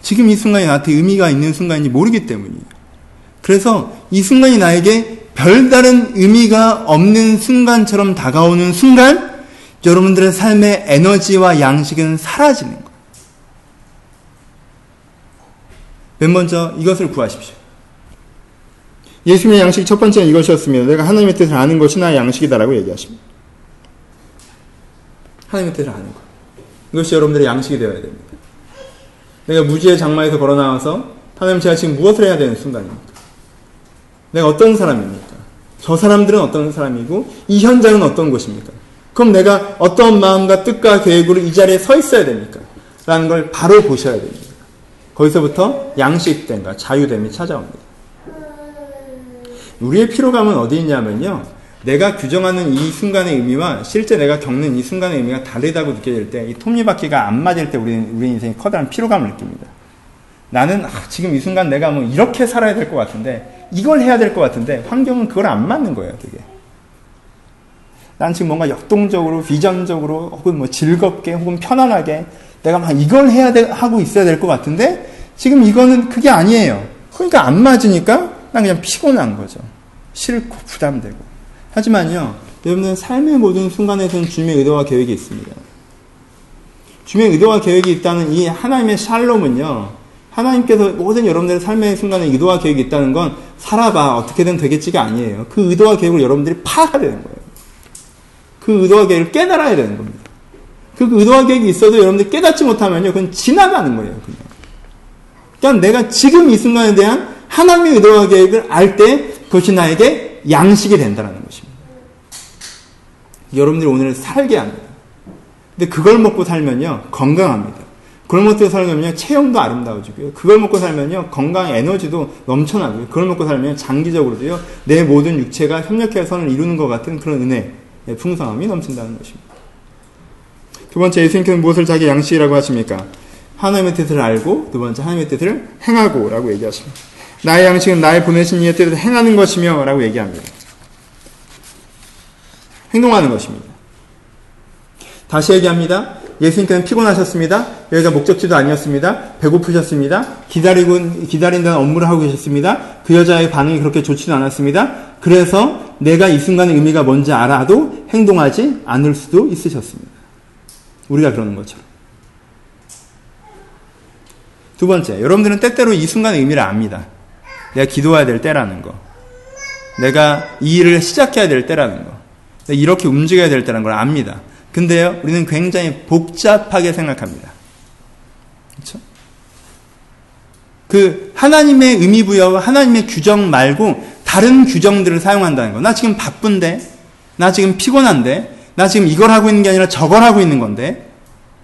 지금 이 순간이 나한테 의미가 있는 순간인지 모르기 때문이에요. 그래서 이 순간이 나에게 별다른 의미가 없는 순간처럼 다가오는 순간, 여러분들의 삶의 에너지와 양식은 사라지는 거예요. 맨 먼저 이것을 구하십시오. 예수님의 양식 첫 번째는 이것이었습니다. 내가 하나님의 뜻을 아는 것이 나의 양식이다라고 얘기하십니다. 하나님의 뜻을 아는 것. 이것이 여러분들의 양식이 되어야 됩니다. 내가 무지의 장마에서 걸어 나와서 하나님 제가 지금 무엇을 해야 되는 순간입니까? 내가 어떤 사람입니까? 저 사람들은 어떤 사람이고 이 현장은 어떤 곳입니까? 그럼 내가 어떤 마음과 뜻과 계획으로 이 자리에 서 있어야 됩니까? 라는 걸 바로 보셔야 됩니다. 거기서부터 양식됨과 자유됨이 찾아옵니다. 우리의 피로감은 어디 있냐면요. 내가 규정하는 이 순간의 의미와 실제 내가 겪는 이 순간의 의미가 다르다고 느껴질 때, 이 톱니바퀴가 안 맞을 때 우리, 우리 인생이 커다란 피로감을 느낍니다. 나는 아, 지금 이 순간 내가 뭐 이렇게 살아야 될 것 같은데, 이걸 해야 될 것 같은데, 환경은 그걸 안 맞는 거예요, 되게. 난 지금 뭔가 역동적으로, 비전적으로, 혹은 뭐 즐겁게, 혹은 편안하게, 내가 막 이걸 해야 돼, 하고 있어야 될 것 같은데 지금 이거는 그게 아니에요. 그러니까 안 맞으니까 난 그냥 피곤한 거죠. 싫고 부담되고. 하지만요, 여러분들 삶의 모든 순간에서는 주님의 의도와 계획이 있습니다. 주님의 의도와 계획이 있다는 이 하나님의 샬롬은요, 하나님께서 모든 여러분들의 삶의 순간에 의도와 계획이 있다는 건 살아봐 어떻게든 되겠지가 아니에요. 그 의도와 계획을 여러분들이 파악해야 되는 거예요. 그 의도와 계획을 깨달아야 되는 겁니다. 그 의도와 계획이 있어도 여러분들이 깨닫지 못하면요, 그건 지나가는 거예요, 그냥. 그러니까 내가 지금 이 순간에 대한 하나님의 의도와 계획을 알 때 그것이 나에게 양식이 된다는 것입니다. 여러분들이 오늘 살게 합니다. 근데 그걸 먹고 살면요, 건강합니다. 그걸 먹고 살면요, 체형도 아름다워지고요. 그걸 먹고 살면요, 건강 에너지도 넘쳐나고요. 그걸 먹고 살면 장기적으로도요, 내 모든 육체가 협력해서 선을 이루는 것 같은 그런 은혜, 풍성함이 넘친다는 것입니다. 두 번째, 예수님께서 무엇을 자기 양식이라고 하십니까? 하나님의 뜻을 알고, 두 번째, 하나님의 뜻을 행하고, 라고 얘기하십니다. 나의 양식은 나의 보내신 이의 뜻을 행하는 것이며, 라고 얘기합니다. 행동하는 것입니다. 다시 얘기합니다. 예수님께서는 피곤하셨습니다. 여기가 목적지도 아니었습니다. 배고프셨습니다. 기다리고, 기다린다는 업무를 하고 계셨습니다. 그 여자의 반응이 그렇게 좋지도 않았습니다. 그래서 내가 이 순간의 의미가 뭔지 알아도 행동하지 않을 수도 있으셨습니다. 우리가 그러는 것처럼. 두 번째, 여러분들은 때때로 이 순간의 의미를 압니다. 내가 기도해야 될 때라는 거. 내가 이 일을 시작해야 될 때라는 거. 이렇게 움직여야 될 때라는 걸 압니다. 근데요, 우리는 굉장히 복잡하게 생각합니다. 그렇죠? 그 하나님의 의미 부여, 하나님의 규정 말고 다른 규정들을 사용한다는 거. 나 지금 바쁜데, 나 지금 피곤한데, 나 지금 이걸 하고 있는 게 아니라 저걸 하고 있는 건데,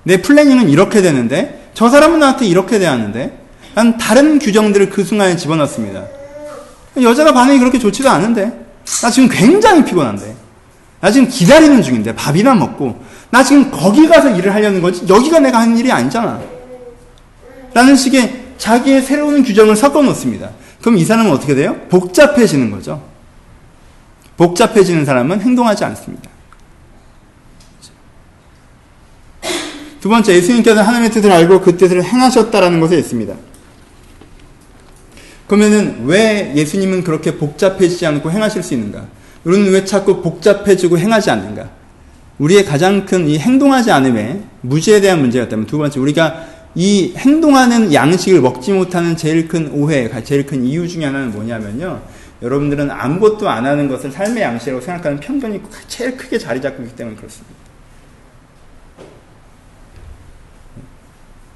내 플래닝은 이렇게 되는데, 저 사람은 나한테 이렇게 대하는데, 난 다른 규정들을 그 순간에 집어넣습니다. 여자가 반응이 그렇게 좋지도 않은데, 나 지금 굉장히 피곤한데, 나 지금 기다리는 중인데 밥이나 먹고 나 지금 거기 가서 일을 하려는 거지 여기가 내가 하는 일이 아니잖아. 라는 식의 자기의 새로운 규정을 섞어 놓습니다. 그럼 이 사람은 어떻게 돼요? 복잡해지는 거죠. 복잡해지는 사람은 행동하지 않습니다. 두 번째, 예수님께서 하나님의 뜻을 알고 그 뜻을 행하셨다라는 것에 있습니다. 그러면은 왜 예수님은 그렇게 복잡해지지 않고 행하실 수 있는가? 우리는 왜 자꾸 복잡해지고 행하지 않는가? 우리의 가장 큰 이 행동하지 않음의 무지에 대한 문제가 있다면 두 번째 우리가 이 행동하는 양식을 먹지 못하는 제일 큰 오해, 제일 큰 이유 중에 하나는 뭐냐면요. 여러분들은 아무것도 안 하는 것을 삶의 양식이라고 생각하는 편견이 제일 크게 자리 잡고 있기 때문에 그렇습니다.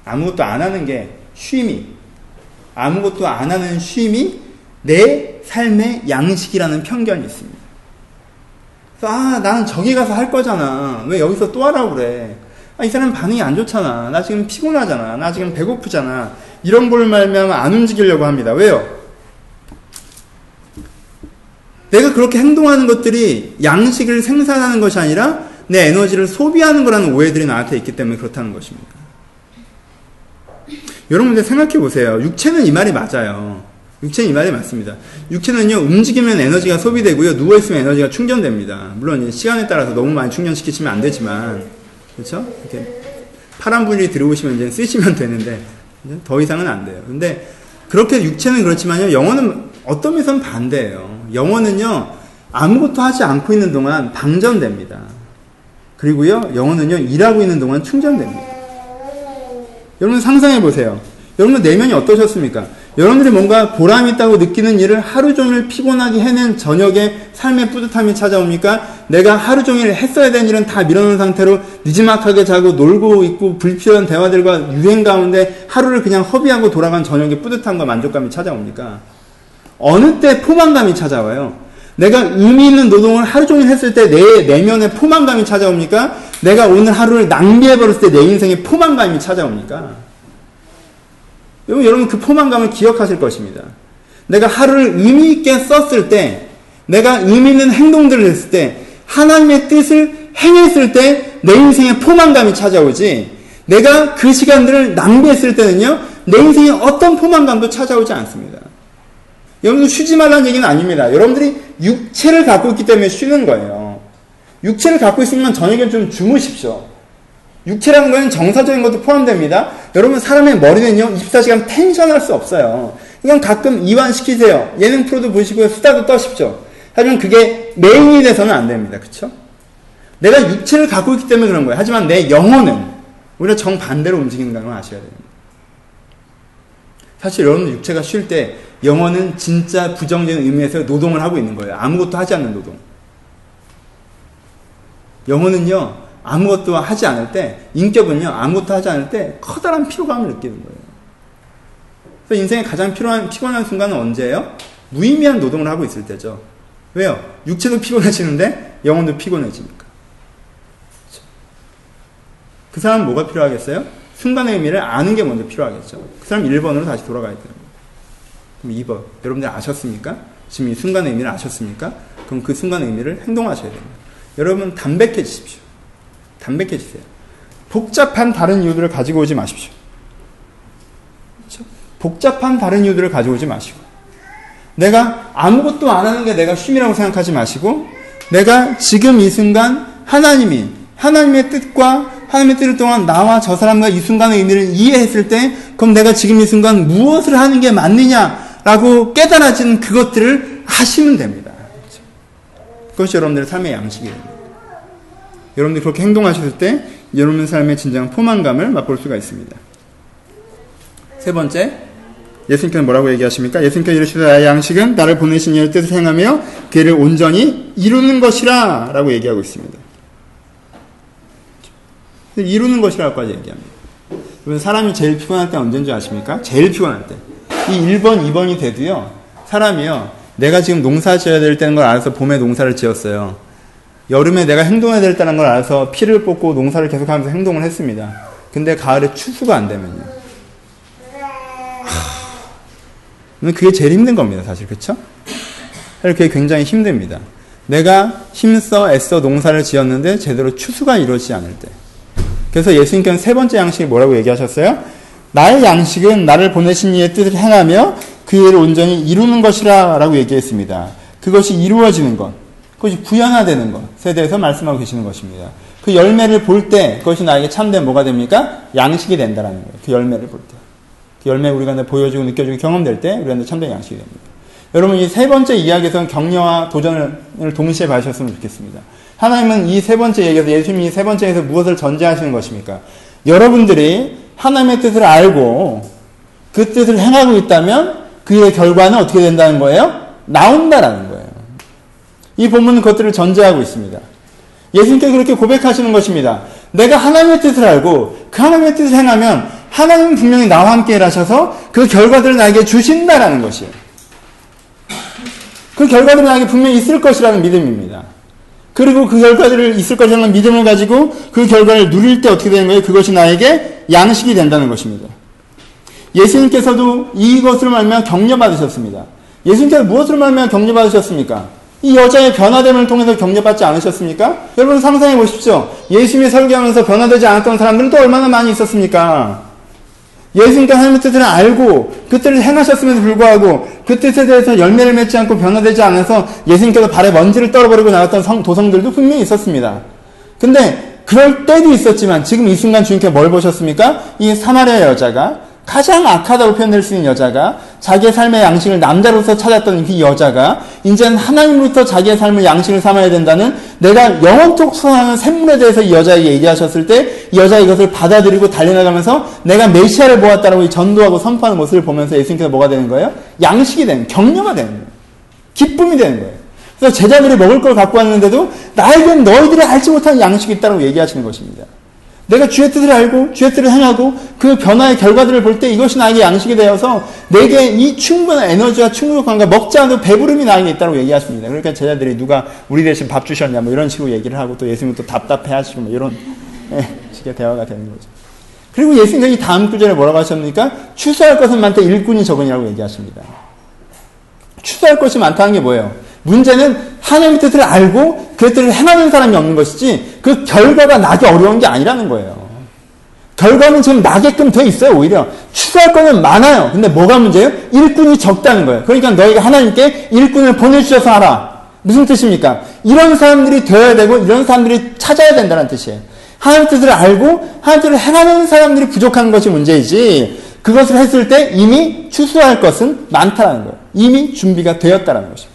아무것도 안 하는 게 쉼이, 아무것도 안 하는 쉼이 내 삶의 양식이라는 편견이 있습니다. 아, 나는 저기 가서 할 거잖아. 왜 여기서 또 하라고 그래? 아, 이 사람 반응이 안 좋잖아. 나 지금 피곤하잖아. 나 지금 배고프잖아. 이런 걸 말면 안 움직이려고 합니다. 왜요? 내가 그렇게 행동하는 것들이 양식을 생산하는 것이 아니라 내 에너지를 소비하는 거라는 오해들이 나한테 있기 때문에 그렇다는 것입니다. 여러분들 생각해 보세요. 육체는 이 말이 맞아요. 육체는 이 말이 맞습니다. 육체는요, 움직이면 에너지가 소비되고요, 누워있으면 에너지가 충전됩니다. 물론 시간에 따라서 너무 많이 충전시키시면 안 되지만, 그렇죠? 이렇게 파란 불이 들어오시면 이제 쓰시면 되는데, 더 이상은 안 돼요. 근데 그렇게 육체는 그렇지만요, 영혼은 어떤 면에서는 반대예요. 영혼은요, 아무것도 하지 않고 있는 동안 방전됩니다. 그리고요, 영혼은요, 일하고 있는 동안 충전됩니다. 여러분 상상해 보세요. 여러분 내면이 어떠셨습니까? 여러분들이 뭔가 보람 있다고 느끼는 일을 하루 종일 피곤하게 해낸 저녁에 삶의 뿌듯함이 찾아옵니까? 내가 하루 종일 했어야 되는 일은 다 밀어놓은 상태로 늦지막하게 자고 놀고 있고 불필요한 대화들과 유행 가운데 하루를 그냥 허비하고 돌아간 저녁에 뿌듯함과 만족감이 찾아옵니까? 어느 때 포만감이 찾아와요? 내가 의미 있는 노동을 하루 종일 했을 때 내 내면에 포만감이 찾아옵니까? 내가 오늘 하루를 낭비해버렸을 때 내 인생에 포만감이 찾아옵니까? 여러분, 여러분 그 포만감을 기억하실 것입니다. 내가 하루를 의미 있게 썼을 때, 내가 의미 있는 행동들을 했을 때, 하나님의 뜻을 행했을 때 내 인생에 포만감이 찾아오지, 내가 그 시간들을 낭비했을 때는요, 내 인생에 어떤 포만감도 찾아오지 않습니다. 여러분 쉬지 말라는 얘기는 아닙니다. 여러분들이 육체를 갖고 있기 때문에 쉬는 거예요. 육체를 갖고 있으면 저녁에 좀 주무십시오. 육체라는 건 정서적인 것도 포함됩니다. 여러분 사람의 머리는요 24시간 텐션할 수 없어요. 그냥 가끔 이완시키세요. 예능 프로도 보시고 수다도 떠십시오. 하지만 그게 메인이 돼서는 안 됩니다. 그쵸? 내가 육체를 갖고 있기 때문에 그런 거예요. 하지만 내 영혼은 오히려 정반대로 움직이는 걸 아셔야 됩니다. 사실 여러분 육체가 쉴 때 영혼은 진짜 부정적인 의미에서 노동을 하고 있는 거예요. 아무것도 하지 않는 노동. 영혼은요, 아무것도 하지 않을 때, 인격은요, 아무것도 하지 않을 때 커다란 피로감을 느끼는 거예요. 그래서 인생에 가장 피로한, 피곤한 순간은 언제예요? 무의미한 노동을 하고 있을 때죠. 왜요? 육체도 피곤해지는데 영혼도 피곤해지니까. 그렇죠? 그 사람은 뭐가 필요하겠어요? 순간의 의미를 아는 게 먼저 필요하겠죠. 그 사람 1번으로 다시 돌아가야 돼요. 그럼 2번. 여러분들 아셨습니까? 지금 이 순간의 의미를 아셨습니까? 그럼 그 순간의 의미를 행동하셔야 됩니다. 여러분 담백해지십시오. 담백해지세요. 복잡한 다른 이유들을 가지고 오지 마십시오. 그렇죠? 복잡한 다른 이유들을 가지고 오지 마시고 내가 아무것도 안 하는 게 내가 쉼이라고 생각하지 마시고 내가 지금 이 순간 하나님이 하나님의 뜻과 하나님의 뜻을 동안 나와 저 사람과 이 순간의 의미를 이해했을 때 그럼 내가 지금 이 순간 무엇을 하는 게 맞느냐라고 깨달아진 그것들을 하시면 됩니다. 그렇죠? 그것이 여러분들의 삶의 양식이에요. 여러분들이 그렇게 행동하셨을 때 여러분 삶의 진정한 포만감을 맛볼 수가 있습니다. 세 번째, 예수님께서 뭐라고 얘기하십니까? 예수님께서 이르시되 나의 양식은 나를 보내신 이의 뜻을 행하며 그를 온전히 이루는 것이라 라고 얘기하고 있습니다. 이루는 것이라고까지 얘기합니다. 여러분 사람이 제일 피곤할 때 언제인지 아십니까? 제일 피곤할 때. 이 1번, 2번이 돼도요. 사람이요. 내가 지금 농사 지어야 될 때는 걸 알아서 봄에 농사를 지었어요. 여름에 내가 행동해야 될다는 걸 알아서 피를 뽑고 농사를 계속하면서 행동을 했습니다. 근데 가을에 추수가 안 되면요. 하... 그게 제일 힘든 겁니다, 사실 그렇죠? 그게 굉장히 힘듭니다. 내가 힘써 애써 농사를 지었는데 제대로 추수가 이루어지지 않을 때. 그래서 예수님께서는 세 번째 양식이 뭐라고 얘기하셨어요? 나의 양식은 나를 보내신 이의 뜻을 행하며 그 일을 온전히 이루는 것이라 라고 얘기했습니다. 그것이 이루어지는 것. 그것이 구현화되는 것에 대해서 말씀하고 계시는 것입니다. 그 열매를 볼 때 그것이 나에게 참된 뭐가 됩니까? 양식이 된다라는 거예요. 그 열매를 볼 때. 그 열매 우리가 보여지고 느껴지고 경험될 때 우리한테 참된 양식이 됩니다. 여러분 이 세 번째 이야기에서는 격려와 도전을 동시에 봐주셨으면 좋겠습니다. 하나님은 이 세 번째 얘기에서 예수님이 이세 번째에서 무엇을 전제하시는 것입니까? 여러분들이 하나님의 뜻을 알고 그 뜻을 행하고 있다면 그의 결과는 어떻게 된다는 거예요? 나온다라는 거예요. 이 본문은 그것들을 전제하고 있습니다. 예수님께서 그렇게 고백하시는 것입니다. 내가 하나님의 뜻을 알고 그 하나님의 뜻을 행하면 하나님은 분명히 나와 함께 일하셔서 그 결과들을 나에게 주신다라는 것이에요. 그 결과들은 나에게 분명히 있을 것이라는 믿음입니다. 그리고 그 결과들을 있을 것이라는 믿음을 가지고 그 결과를 누릴 때 어떻게 되는 거예요? 그것이 나에게 양식이 된다는 것입니다. 예수님께서도 이것으로 말하면 격려받으셨습니다. 예수님께서 무엇으로 말하면 격려받으셨습니까? 이 여자의 변화됨을 통해서 격려받지 않으셨습니까? 여러분 상상해 보십시오. 예수님이 설교하면서 변화되지 않았던 사람들은 또 얼마나 많이 있었습니까? 예수님과 하나님의 뜻을 알고 그 뜻을 행하셨음에도 불구하고 그 뜻에 대해서 열매를 맺지 않고 변화되지 않아서 예수님께서 발에 먼지를 떨어버리고 나갔던 성, 도성들도 분명히 있었습니다. 근데 그럴 때도 있었지만 지금 이 순간 주님께 뭘 보셨습니까? 이 사마리아 여자가 가장 악하다고 표현될 수 있는 여자가 자기의 삶의 양식을 남자로서 찾았던 그 여자가 이제는 하나님으로부터 자기의 삶을 양식을 삼아야 된다는 내가 영원토록 소원하는 샘물에 대해서 이 여자에게 얘기하셨을 때 이 여자가 이것을 받아들이고 달려나가면서 내가 메시아를 보았다라고 전도하고 선포하는 모습을 보면서 예수님께서 뭐가 되는 거예요? 양식이 되는 격려가 되는 거예요. 기쁨이 되는 거예요. 그래서 제자들이 먹을 걸 갖고 왔는데도 나에겐 너희들이 알지 못하는 양식이 있다고 얘기하시는 것입니다. 내가 주의 뜻을 알고 주의 뜻을 행하고 그 변화의 결과들을 볼 때 이것이 나에게 양식이 되어서 내게 이 충분한 에너지와 충족함과 먹지 않아도 배부름이 나에게 있다고 얘기하십니다. 그러니까 제자들이 누가 우리 대신 밥 주셨냐 뭐 이런 식으로 얘기를 하고 또 예수님 또 답답해 하시고 뭐 이런 예, 식의 대화가 되는 거죠. 그리고 예수님이 다음 구절에 뭐라고 하셨습니까? 추수할 것은 많다 일꾼이 적으니라고 얘기하십니다. 추수할 것이 많다는 게 뭐예요? 문제는 하나님의 뜻을 알고 그 뜻을 행하는 사람이 없는 것이지 그 결과가 나기 어려운 게 아니라는 거예요. 결과는 지금 나게끔 돼 있어요, 오히려. 추구할 거는 많아요. 근데 뭐가 문제예요? 일꾼이 적다는 거예요. 그러니까 너희가 하나님께 일꾼을 보내주셔서 하라. 무슨 뜻입니까? 이런 사람들이 되어야 되고 이런 사람들이 찾아야 된다는 뜻이에요. 하나님 뜻을 알고 하나님 뜻을 행하는 사람들이 부족한 것이 문제이지 그것을 했을 때 이미 추수할 것은 많다는 거예요. 이미 준비가 되었다는 것입니다.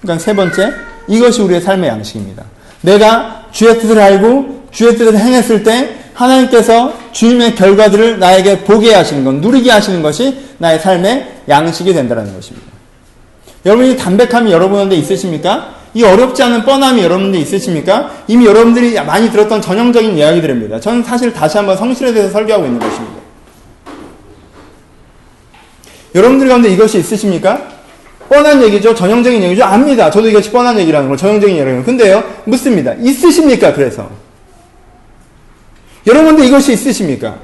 그러니까 세 번째, 이것이 우리의 삶의 양식입니다. 내가 주의 뜻을 알고 주의 뜻을 행했을 때 하나님께서 주님의 결과들을 나에게 보게 하시는 것, 누리게 하시는 것이 나의 삶의 양식이 된다는 것입니다. 여러분이 담백함이 여러분한테 있으십니까? 이 어렵지 않은 뻔함이 여러분들 있으십니까? 이미 여러분들이 많이 들었던 전형적인 이야기들입니다. 저는 사실 다시 한번 성실에 대해서 설교하고 있는 것입니다. 여러분들 가운데 이것이 있으십니까? 뻔한 얘기죠. 전형적인 얘기죠. 압니다. 저도 이것이 뻔한 얘기라는 걸 전형적인 얘기라는 근데요. 묻습니다. 있으십니까? 그래서. 여러분들 이것이 있으십니까?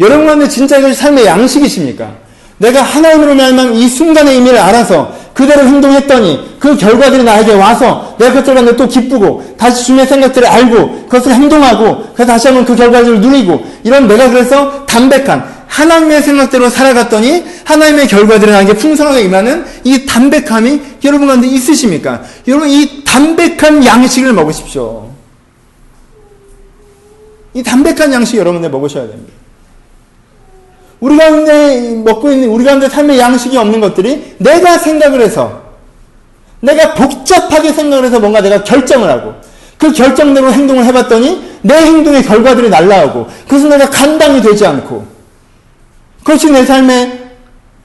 여러분 가운데 진짜 이것이 삶의 양식이십니까? 내가 하나님으로 말하면 이 순간의 의미를 알아서 그대로 행동했더니 그 결과들이 나에게 와서 내가 그것을 가운데 또 기쁘고 다시 주님의 생각들을 알고 그것을 행동하고 그래서 다시 한번 그 결과들을 누리고 이런 내가 그래서 담백한 하나님의 생각대로 살아갔더니 하나님의 결과들이 나에게 풍성하게 임하는 이 담백함이 여러분 가운데 있으십니까? 여러분 이 담백한 양식을 먹으십시오. 이 담백한 양식 여러분들 먹으셔야 됩니다. 우리 가운데 먹고 있는 우리 가운데 삶의 양식이 없는 것들이 내가 생각을 해서 내가 복잡하게 생각을 해서 뭔가 내가 결정을 하고 그 결정대로 행동을 해봤더니 내 행동의 결과들이 날라오고 그래서 내가 감당이 되지 않고 그것이 내 삶의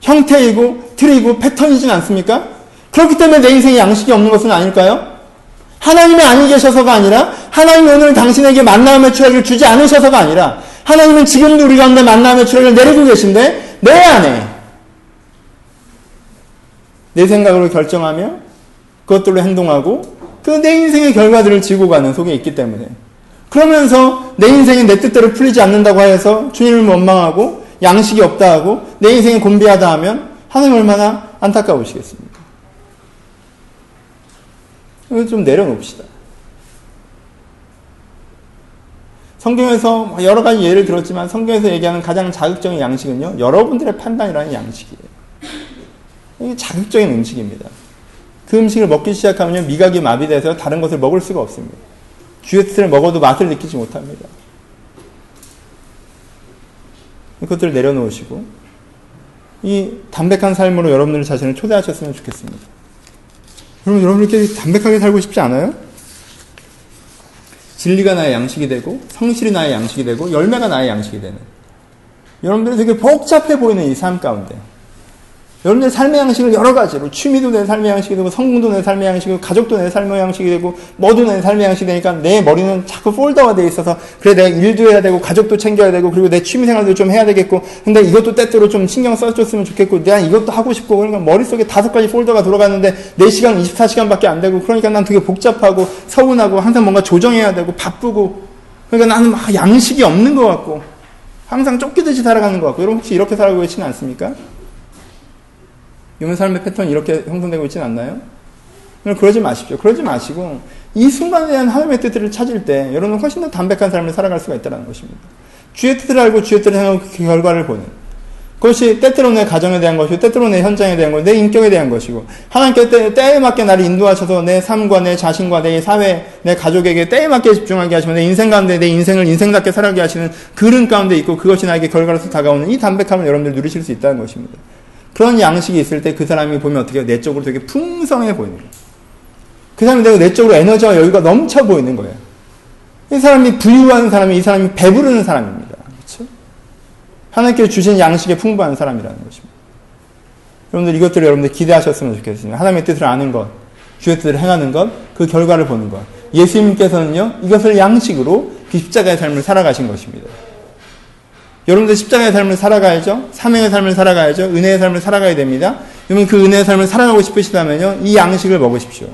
형태이고 틀이고 패턴이진 않습니까? 그렇기 때문에 내 인생에 양식이 없는 것은 아닐까요? 하나님이 아니 계셔서가 아니라 하나님이 오늘 당신에게 만남의 추억을 주지 않으셔서가 아니라 하나님은 지금도 우리 가운데 만남의 추억을 내리고 계신데 내 안에 내 생각으로 결정하며 그것들로 행동하고 그 내 인생의 결과들을 지고 가는 속에 있기 때문에 그러면서 내 인생이 내 뜻대로 풀리지 않는다고 해서 주님을 원망하고 양식이 없다 하고 내 인생이 곤비하다 하면 하나님 얼마나 안타까우시겠습니까? 좀 내려놓읍시다. 성경에서 여러 가지 예를 들었지만 성경에서 얘기하는 가장 자극적인 양식은요, 여러분들의 판단이라는 양식이에요. 이게 자극적인 음식입니다. 그 음식을 먹기 시작하면 미각이 마비돼서 다른 것을 먹을 수가 없습니다. 뜻을 먹어도 맛을 느끼지 못합니다. 그것들을 내려놓으시고 이 담백한 삶으로 여러분들 자신을 초대하셨으면 좋겠습니다. 여러분, 여러분 이렇게 담백하게 살고 싶지 않아요? 진리가 나의 양식이 되고 성실이 나의 양식이 되고 열매가 나의 양식이 되는 여러분들이 되게 복잡해 보이는 이 삶 가운데 여러분의 삶의 양식을 여러 가지로 취미도 내 삶의 양식이 되고 성공도 내 삶의 양식이고 가족도 내 삶의 양식이 되고 뭐도 내 삶의 양식이 되니까 내 머리는 자꾸 폴더가 돼 있어서 그래 내가 일도 해야 되고 가족도 챙겨야 되고 그리고 내 취미 생활도 좀 해야 되겠고 근데 이것도 때때로 좀 신경 써줬으면 좋겠고 내가 이것도 하고 싶고 그러니까 머릿속에 다섯 가지 폴더가 돌아가는데 내 시간 24시간밖에 안 되고 그러니까 난 되게 복잡하고 서운하고 항상 뭔가 조정해야 되고 바쁘고 그러니까 나는 막 양식이 없는 것 같고 항상 쫓기듯이 살아가는 것 같고 여러분 혹시 이렇게 살아가고 계시는 않습니까? 여러분 삶의 패턴이 이렇게 형성되고 있지는 않나요? 그러지 마십시오. 그러지 마시고 이 순간에 대한 하나님의 뜻을 찾을 때 여러분은 훨씬 더 담백한 삶을 살아갈 수가 있다는 것입니다. 주의 뜻을 알고 주의 뜻을 행하고 그 결과를 보는 그것이 때때로 내 가정에 대한 것이고 때때로 내 현장에 대한 것내 인격에 대한 것이고 하나님께 때, 때에 맞게 나를 인도하셔서 내 삶과 내 자신과 내 사회 내 가족에게 때에 맞게 집중하게 하시면 내 인생 가운데 내 인생을 인생답게 살아가게 하시는 그른 가운데 있고 그것이 나에게 결과로서 다가오는 이 담백함을 여러분들 누리실 수 있다는 것입니다. 그런 양식이 있을 때 그 사람이 보면 어떻게 내적으로 되게 풍성해 보이는 거예요. 그 사람이 내가 내적으로 에너지와 여유가 넘쳐 보이는 거예요. 이 사람이 부유한 사람이 이 사람이 배부르는 사람입니다. 그렇죠? 하나님께 주신 양식에 풍부한 사람이라는 것입니다. 여러분들 이것들을 여러분들 기대하셨으면 좋겠습니다. 하나님의 뜻을 아는 것, 주의 뜻을 행하는 것, 그 결과를 보는 것. 예수님께서는요, 이것을 양식으로 그 십자가의 삶을 살아가신 것입니다. 여러분들 십자가의 삶을 살아가야죠. 사명의 삶을 살아가야죠. 은혜의 삶을 살아가야 됩니다. 여러분 그 은혜의 삶을 살아가고 싶으시다면요. 이 양식을 먹으십시오.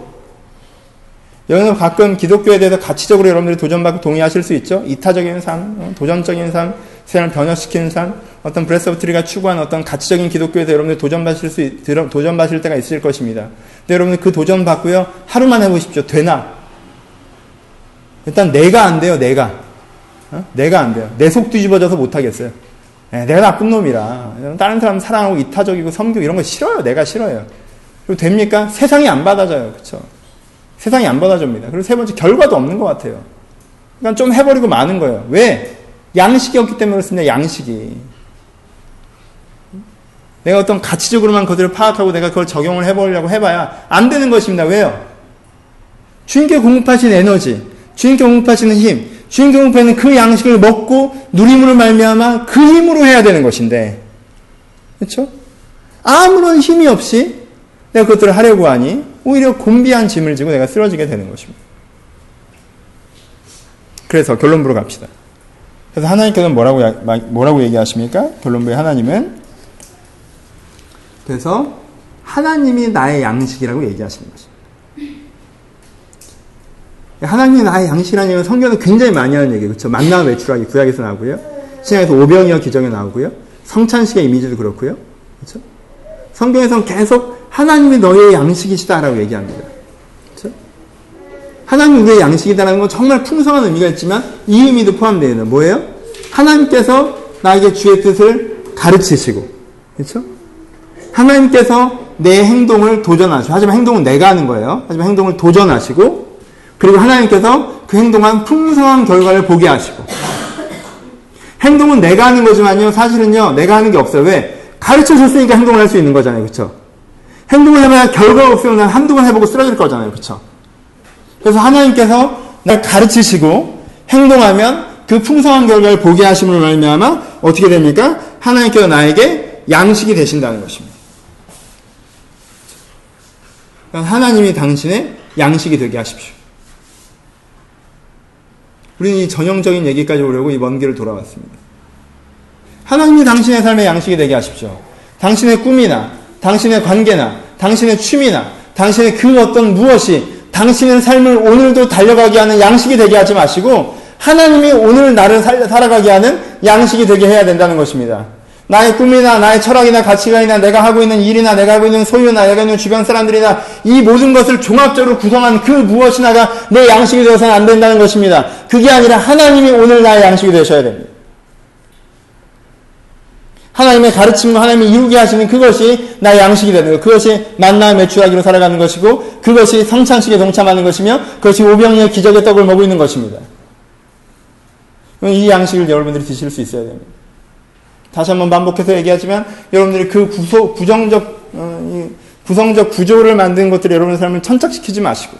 여러분 가끔 기독교에 대해서 가치적으로 여러분들이 도전받고 동의하실 수 있죠. 이타적인 삶, 어, 도전적인 삶, 세상을 변화시키는 삶, 어떤 브레스 오브 트리가 추구하는 어떤 가치적인 기독교에 대해서 여러분들 도전받으실 수, 도전받으실 때가 있을 것입니다. 근데 여러분들 그 도전 받고요. 하루만 해보십시오. 되나? 일단 내가 안 돼요. 내가. 어? 내가 안 돼요. 내 속 뒤집어져서 못하겠어요. 네, 내가 나쁜 놈이라. 다른 사람 사랑하고 이타적이고 섬기고 이런 거 싫어요. 내가 싫어요. 그리고 됩니까? 세상이 안 받아줘요. 그쵸? 세상이 안 받아줍니다. 그리고 세 번째, 결과도 없는 것 같아요. 그러니까 좀 해버리고 마는 거예요. 왜? 양식이 없기 때문에 그렇습니다. 양식이. 내가 어떤 가치적으로만 그들을 파악하고 내가 그걸 적용을 해보려고 해봐야 안 되는 것입니다. 왜요? 주님께 공급하신 에너지, 주님께 공급하시는 힘, 공급하는 그 양식을 먹고 누림으로 말미암아 그 힘으로 해야 되는 것인데, 그렇죠? 아무런 힘이 없이 내가 그것들을 하려고 하니 오히려 곤비한 짐을 지고 내가 쓰러지게 되는 것입니다. 그래서 결론부로 갑시다. 그래서 하나님께서는 뭐라고, 뭐라고 얘기하십니까? 결론부에 하나님은 그래서 하나님이 나의 양식이라고 얘기하시는 것입니다. 하나님이 나의 양식이라는 얘기는 성경은 굉장히 많이 하는 얘기예요. 그렇죠? 만나 외출하기 구약에서 나오고요. 신약에서 오병이어 기적에 나오고요. 성찬식의 이미지도 그렇고요. 그렇죠? 성경에서는 계속 하나님이 너의 양식이시다라고 얘기합니다. 그렇죠? 하나님이 우리의 양식이다라는 건 정말 풍성한 의미가 있지만 이 의미도 포함되어 있는 뭐예요? 하나님께서 나에게 주의 뜻을 가르치시고 그렇죠? 하나님께서 내 행동을 도전하시고 하지만 행동은 내가 하는 거예요. 하지만 행동을 도전하시고 그리고 하나님께서 그 행동한 풍성한 결과를 보게 하시고 행동은 내가 하는 거지만요. 사실은요. 내가 하는 게 없어요. 왜? 가르쳐 줬으니까 행동을 할 수 있는 거잖아요. 그렇죠? 행동을 해봐야 결과가 없으면 난 한두 번 해보고 쓰러질 거잖아요. 그렇죠? 그래서 하나님께서 날 가르치시고 행동하면 그 풍성한 결과를 보게 하심을 말미암아 어떻게 됩니까? 하나님께서 나에게 양식이 되신다는 것입니다. 하나님이 당신의 양식이 되게 하십시오. 우리는 이 전형적인 얘기까지 오려고 이 먼 길을 돌아왔습니다. 하나님이 당신의 삶의 양식이 되게 하십시오. 당신의 꿈이나, 당신의 관계나, 당신의 취미나, 당신의 그 어떤 무엇이 당신의 삶을 오늘도 달려가게 하는 양식이 되게 하지 마시고, 하나님이 오늘 나를 살아가게 하는 양식이 되게 해야 된다는 것입니다. 나의 꿈이나 나의 철학이나 가치관이나 내가 하고 있는 일이나 내가 하고 있는 소유나 내가 있는 주변 사람들이나 이 모든 것을 종합적으로 구성한 그 무엇이나가 내 양식이 되어서는 안 된다는 것입니다. 그게 아니라 하나님이 오늘 나의 양식이 되셔야 됩니다. 하나님의 가르침과 하나님이 이루게 하시는 그것이 나의 양식이 되는 것. 그것이 만나 매출하기로 살아가는 것이고 그것이 성찬식에 동참하는 것이며 그것이 오병이의 기적의 떡을 먹고 있는 것입니다. 이 양식을 여러분들이 드실 수 있어야 됩니다. 다시 한번 반복해서 얘기하지만 여러분들이 그 구소, 부정적 어, 구성적 구조를 만든 것들이 여러분의 삶을 천착시키지 마시고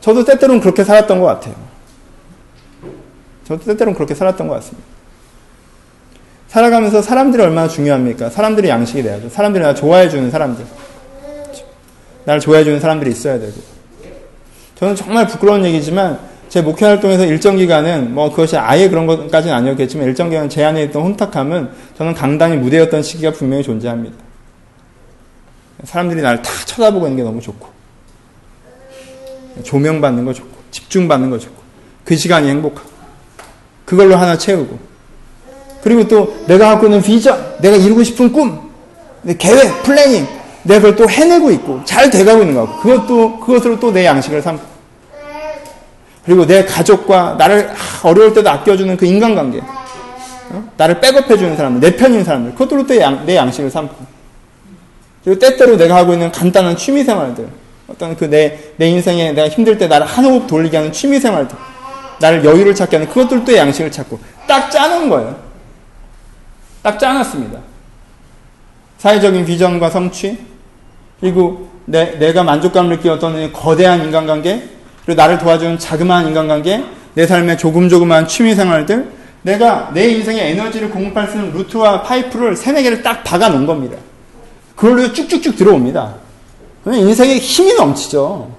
저도 때때로는 그렇게 살았던 것 같아요. 저도 때때로는 그렇게 살았던 것 같습니다. 살아가면서 사람들이 얼마나 중요합니까? 사람들이 양식이 돼야죠. 사람들이 나 좋아해주는 사람들. 나를 좋아해주는 사람들이 있어야 되고. 저는 정말 부끄러운 얘기지만 제 목회 활동에서 일정 기간은 뭐 그것이 아예 그런 것까지는 아니었겠지만 일정 기간 제 안에 있던 혼탁함은 저는 강단이 무대였던 시기가 분명히 존재합니다. 사람들이 나를 다 쳐다보고 있는 게 너무 좋고 조명받는 거 좋고 집중받는 거 좋고 그 시간이 행복하고 그걸로 하나 채우고 그리고 또 내가 갖고 있는 비전 내가 이루고 싶은 꿈 계획 planning 내가 그걸 또 해내고 있고 잘 돼가고 있는 거 그것도 그것으로 또 내 양식을 삼고 그리고 내 가족과 나를 어려울 때도 아껴주는 그 인간관계. 어? 나를 백업해주는 사람들, 내 편인 사람들. 그것들로 또 내 양식을 삼고. 그리고 때때로 내가 하고 있는 간단한 취미 생활들. 어떤 그 내, 내 인생에 내가 힘들 때 나를 한 호흡 돌리게 하는 취미 생활들. 나를 여유를 찾게 하는 그것들도 양식을 찾고. 딱 짜는 거예요. 딱 짜놨습니다. 사회적인 비전과 성취. 그리고 내, 내가 만족감을 느끼었던 거대한 인간관계. 그리고 나를 도와주는 자그마한 인간관계, 내 삶의 조금 조그마한 취미 생활들, 내가 내 인생에 에너지를 공급할 수 있는 루트와 파이프를 세네 개를 딱 박아 놓은 겁니다. 그걸로 쭉쭉쭉 들어옵니다. 그러면 인생에 힘이 넘치죠.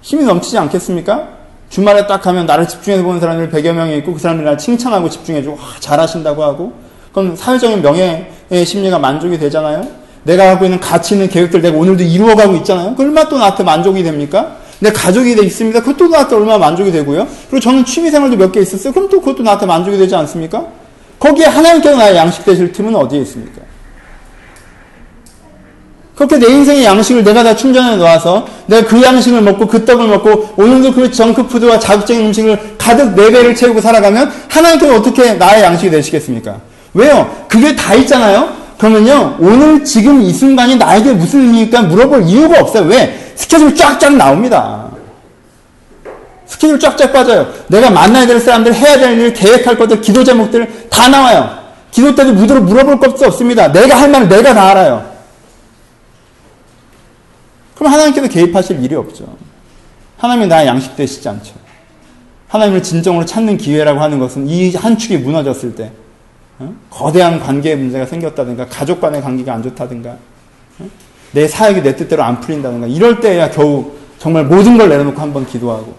힘이 넘치지 않겠습니까? 주말에 딱 가면 나를 집중해서 보는 사람들 100여 명이 있고 그 사람들이 나를 칭찬하고 집중해주고 와, 잘하신다고 하고 그럼 사회적인 명예의 심리가 만족이 되잖아요. 내가 하고 있는 가치 있는 계획들 내가 오늘도 이루어가고 있잖아요. 그 얼마나 또 나한테 만족이 됩니까? 내 가족이 돼 있습니다. 그것도 나한테 얼마나 만족이 되고요. 그리고 저는 취미 생활도 몇 개 있었어요. 그럼 또 그것도 나한테 만족이 되지 않습니까? 거기에 하나님께서 나의 양식 되실 틈은 어디에 있습니까? 그렇게 내 인생의 양식을 내가 다 충전해 놓아서 내가 그 양식을 먹고 그 떡을 먹고 오늘도 그 정크푸드와 자극적인 음식을 가득 네 배를 채우고 살아가면 하나님께서 어떻게 나의 양식이 되시겠습니까? 왜요? 그게 다 있잖아요? 그러면요, 오늘 지금 이 순간이 나에게 무슨 의미입니까? 물어볼 이유가 없어요. 왜? 스케줄 쫙쫙 나옵니다. 스케줄 쫙쫙 빠져요. 내가 만나야 될 사람들, 해야 될 일, 계획할 것들, 기도 제목들 다 나와요. 기도 때도 무드로 물어볼 것도 없습니다. 내가 할 말을 내가 다 알아요. 그럼 하나님께서 개입하실 일이 없죠. 하나님이 나의 양식 되시지 않죠. 하나님을 진정으로 찾는 기회라고 하는 것은 이 한 축이 무너졌을 때, 어? 거대한 관계의 문제가 생겼다든가, 가족 간의 관계가 안 좋다든가, 어? 내 사역이 내 뜻대로 안 풀린다든가, 이럴 때야 겨우 정말 모든 걸 내려놓고 한번 기도하고.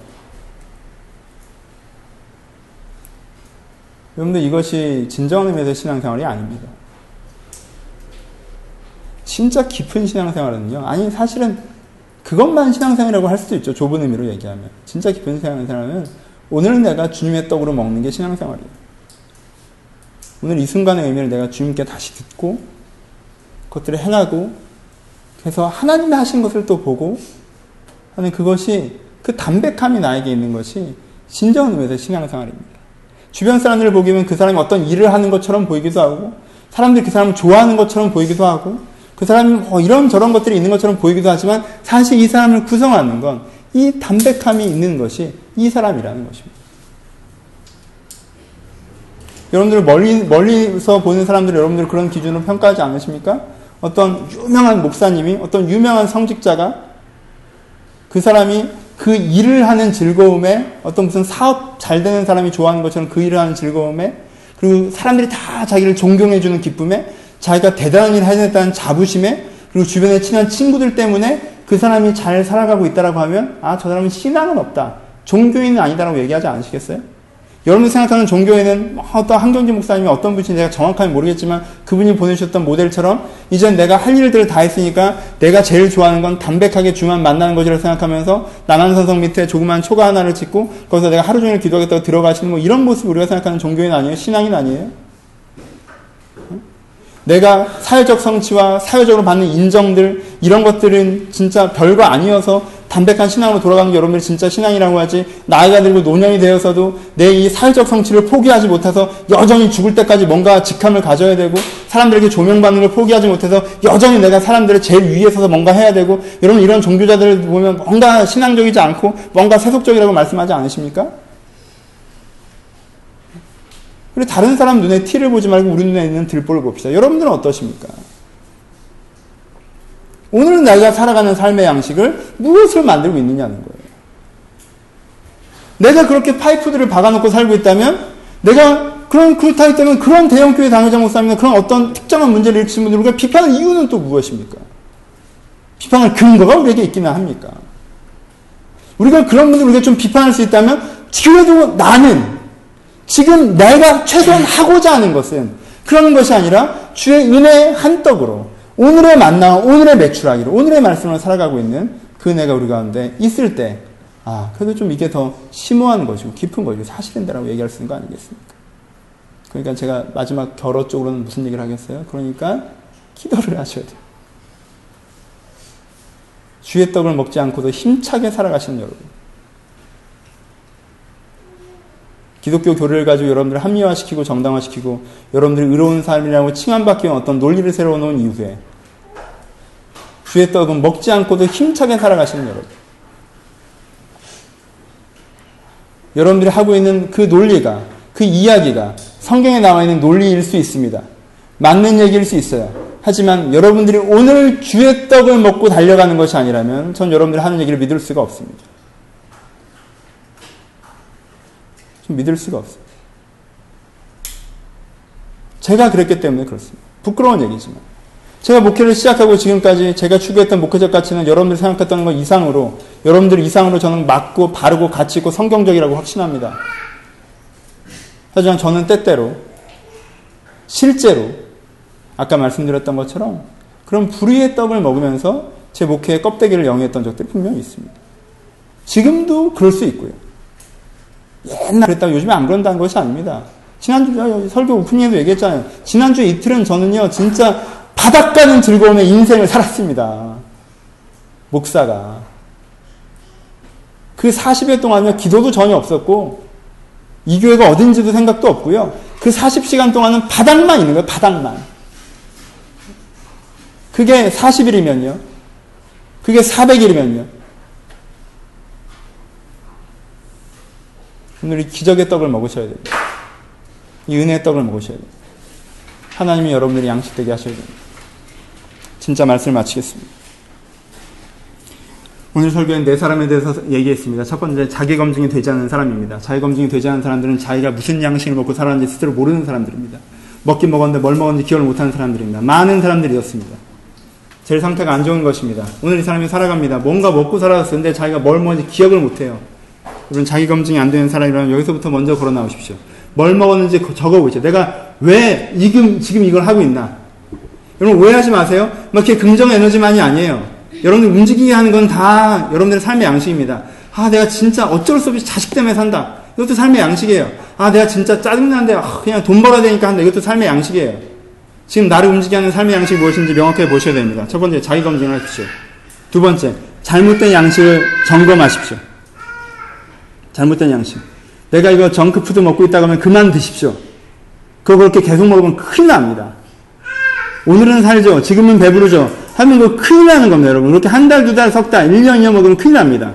여러분들 이것이 진정한 의미에서 신앙생활이 아닙니다. 진짜 깊은 신앙생활은요. 아니 사실은 그것만 신앙생활이라고 할 수도 있죠. 좁은 의미로 얘기하면. 진짜 깊은 신앙생활은 오늘 내가 주님의 떡으로 먹는 게 신앙생활이에요. 오늘 이 순간의 의미를 내가 주님께 다시 듣고 그것들을 행하고 그래서 하나님이 하신 것을 또 보고 하는 그것이 그 담백함이 나에게 있는 것이 진정한 의미에서 신앙생활입니다. 주변 사람들을 보기면 그 사람이 어떤 일을 하는 것처럼 보이기도 하고 사람들이 그 사람을 좋아하는 것처럼 보이기도 하고 그 사람이 뭐 이런 저런 것들이 있는 것처럼 보이기도 하지만 사실 이 사람을 구성하는 건 이 담백함이 있는 것이 이 사람이라는 것입니다. 여러분들 멀리, 멀리서 보는 사람들 여러분들 그런 기준으로 평가하지 않으십니까? 어떤 유명한 목사님이, 어떤 유명한 성직자가 그 사람이 그 일을 하는 즐거움에 어떤 무슨 사업 잘 되는 사람이 좋아하는 것처럼 그 일을 하는 즐거움에 그리고 사람들이 다 자기를 존경해주는 기쁨에 자기가 대단한 일을 해냈다는 자부심에 그리고 주변에 친한 친구들 때문에 그 사람이 잘 살아가고 있다라고 하면 아 저 사람은 신앙은 없다 종교인은 아니다라고 얘기하지 않으시겠어요? 여러분이 생각하는 종교에는 어떤 한경진 목사님이 어떤 분인지 내가 정확하게 모르겠지만 그분이 보내주셨던 모델처럼 이젠 내가 할 일들을 다 했으니까 내가 제일 좋아하는 건 담백하게 주만 만나는 것이라고 생각하면서 남한선성 밑에 조그만 초가 하나를 짓고 거기서 내가 하루 종일 기도하겠다고 들어가시는 뭐 이런 모습 우리가 생각하는 종교인 아니에요? 신앙인 아니에요? 내가 사회적 성취와 사회적으로 받는 인정들 이런 것들은 진짜 별거 아니어서 담백한 신앙으로 돌아가는 게 여러분들이 진짜 신앙이라고 하지 나이가 들고 노년이 되어서도 내 이 사회적 성취를 포기하지 못해서 여전히 죽을 때까지 뭔가 직함을 가져야 되고 사람들에게 조명받는 걸 포기하지 못해서 여전히 내가 사람들의 제일 위에 서서 뭔가 해야 되고 여러분 이런 종교자들을 보면 뭔가 신앙적이지 않고 뭔가 세속적이라고 말씀하지 않으십니까? 그리고 다른 사람 눈에 티를 보지 말고 우리 눈에 있는 들보를 봅시다. 여러분들은 어떠십니까? 오늘 내가 살아가는 삶의 양식을 무엇을 만들고 있느냐는 거예요. 내가 그렇게 파이프들을 박아놓고 살고 있다면 내가 그런 그렇다 했다면 그런 대형교회 당회장 목사님이나 그런 어떤 특정한 문제를 일으키신 분들 우리가 비판할 이유는 또 무엇입니까? 비판할 근거가 우리에게 있기는 합니까? 우리가 그런 분들 우리가 좀 비판할 수 있다면 그래도 나는 지금 내가 최소한 하고자 하는 것은 그런 것이 아니라 주의 은혜 한 떡으로 오늘의 만나, 오늘의 매출하기로, 오늘의 말씀을 살아가고 있는 그 은혜가 우리 가운데 있을 때, 아, 그래도 좀 이게 더 심오한 것이고 깊은 것이고 사실인데라고 얘기할 수 있는 거 아니겠습니까? 그러니까 제가 마지막 결어 쪽으로는 무슨 얘기를 하겠어요? 그러니까 기도를 하셔야 돼요. 주의 떡을 먹지 않고도 힘차게 살아가시는 여러분. 기독교 교리를 가지고 여러분들을 합리화시키고 정당화시키고 여러분들이 의로운 삶이라고 칭함받기 위한 어떤 논리를 세워놓은 이후에 주의 떡은 먹지 않고도 힘차게 살아가시는 여러분. 여러분들이 하고 있는 그 논리가, 그 이야기가 성경에 나와 있는 논리일 수 있습니다. 맞는 얘기일 수 있어요. 하지만 여러분들이 오늘 주의 떡을 먹고 달려가는 것이 아니라면 전 여러분들이 하는 얘기를 믿을 수가 없습니다. 좀 믿을 수가 없어요. 제가 그랬기 때문에 그렇습니다. 부끄러운 얘기지만. 제가 목회를 시작하고 지금까지 제가 추구했던 목회적 가치는 여러분들이 생각했던 것 이상으로 여러분들 이상으로 저는 맞고 바르고 가치 있고 성경적이라고 확신합니다. 하지만 저는 때때로 실제로 아까 말씀드렸던 것처럼 그런 불의의 떡을 먹으면서 제 목회의 껍데기를 영위했던 적들이 분명히 있습니다. 지금도 그럴 수 있고요. 옛날 그랬다고 요즘에 안 그런다는 것이 아닙니다. 지난주 설교 오프닝에도 얘기했잖아요. 지난주 이틀은 저는요, 진짜 바닥 가는 즐거움의 인생을 살았습니다. 목사가. 그 40일 동안요, 기도도 전혀 없었고, 이 교회가 어딘지도 생각도 없고요. 그 40시간 동안은 바닥만 있는 거예요, 바닥만. 그게 40일이면요. 그게 400일이면요. 오늘 이 기적의 떡을 먹으셔야 됩니다. 이 은혜의 떡을 먹으셔야 됩니다. 하나님이 여러분들이 양식되게 하셔야 됩니다. 진짜 말씀을 마치겠습니다. 오늘 설교엔 네 사람에 대해서 얘기했습니다. 첫 번째, 자기 검증이 되지 않는 사람입니다. 자기 검증이 되지 않는 사람들은 자기가 무슨 양식을 먹고 살았는지 스스로 모르는 사람들입니다. 먹긴 먹었는데 뭘 먹었는지 기억을 못하는 사람들입니다. 많은 사람들이 었습니다. 제일 상태가 안 좋은 것입니다. 오늘 이 사람이 살아갑니다. 뭔가 먹고 살았었는데 자기가 뭘 먹었는지 기억을 못해요. 여러분 자기 검증이 안 되는 사람이라면 여기서부터 먼저 걸어 나오십시오. 뭘 먹었는지 적어보죠. 내가 왜 지금 지금 이걸 하고 있나? 여러분 오해하지 마세요. 막 이렇게 긍정 에너지만이 아니에요. 여러분들 움직이게 하는 건 다 여러분들의 삶의 양식입니다. 아 내가 진짜 어쩔 수 없이 자식 때문에 산다. 이것도 삶의 양식이에요. 아 내가 진짜 짜증나는데 아, 그냥 돈 벌어야 되니까 한다. 이것도 삶의 양식이에요. 지금 나를 움직이게 하는 삶의 양식이 무엇인지 명확하게 보셔야 됩니다. 첫 번째 자기 검증을 하십시오. 두 번째 잘못된 양식을 점검하십시오. 잘못된 양식. 내가 이거 정크푸드 먹고 있다고 하면 그만 드십시오. 그거 그렇게 계속 먹으면 큰일 납니다. 오늘은 살죠. 지금은 배부르죠. 하면 그거 큰일 나는 겁니다, 여러분. 그렇게 한 달, 두 달, 석 달, 1년, 2년 먹으면 큰일 납니다.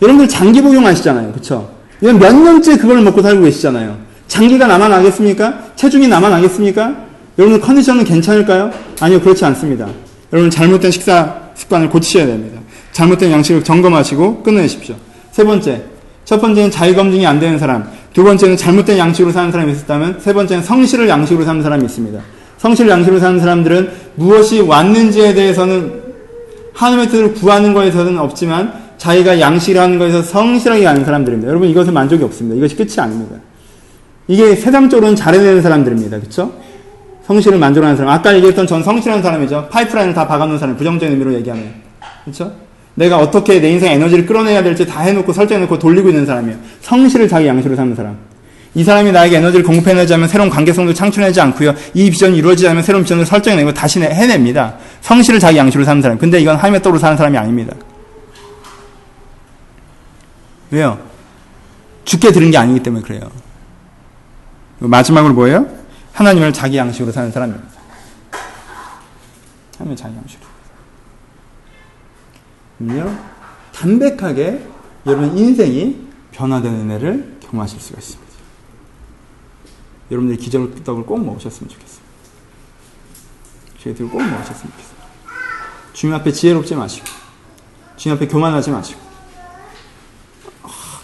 여러분들 장기 복용하시잖아요. 그쵸? 이건 몇 년째 그걸 먹고 살고 계시잖아요. 장기가 남아나겠습니까? 체중이 남아나겠습니까? 여러분 컨디션은 괜찮을까요? 아니요, 그렇지 않습니다. 여러분 잘못된 식사 습관을 고치셔야 됩니다. 잘못된 양식을 점검하시고 끊어내십시오. 세 번째, 첫 번째는 자기 검증이 안 되는 사람, 두 번째는 잘못된 양식으로 사는 사람이 있었다면, 세 번째는 성실을 양식으로 사는 사람이 있습니다. 성실 양식으로 사는 사람들은 무엇이 왔는지에 대해서는 하나님의 뜻을 구하는 것에서는 없지만 자기가 양식이라는 것에서 성실하게 가는 사람들입니다. 여러분 이것은 만족이 없습니다. 이것이 끝이 아닙니다. 이게 세상적으로는 잘해내는 사람들입니다. 그렇죠? 성실을 만족하는 사람. 아까 얘기했던 전 성실한 사람이죠. 파이프라인을 다 박아놓은 사람. 부정적인 의미로 얘기하면. 그렇죠? 내가 어떻게 내 인생 에너지를 끌어내야 될지 다 해놓고 설정해놓고 돌리고 있는 사람이에요. 성실을 자기 양식으로 사는 사람. 이 사람이 나에게 에너지를 공급해내지 않으면 새로운 관계성도 창출해내지 않고요. 이 비전이 이루어지지 않으면 새로운 비전을 설정해내고 다시 해냅니다. 성실을 자기 양식으로 사는 사람. 근데 이건 하나님의 떡으로 사는 사람이 아닙니다. 왜요? 죽게 들은 게 아니기 때문에 그래요. 마지막으로 뭐예요? 하나님을 자기 양식으로 사는 사람입니다. 하나님을 자기 양식으로. 그럼요, 담백하게 여러분 인생이 변화되는 은혜를 경험하실 수가 있습니다. 여러분들이 기적을 떡을 꼭 먹으셨으면 좋겠어요. 저희들 꼭 먹으셨으면 좋겠어요. 주님 앞에 지혜롭지 마시고, 주님 앞에 교만하지 마시고,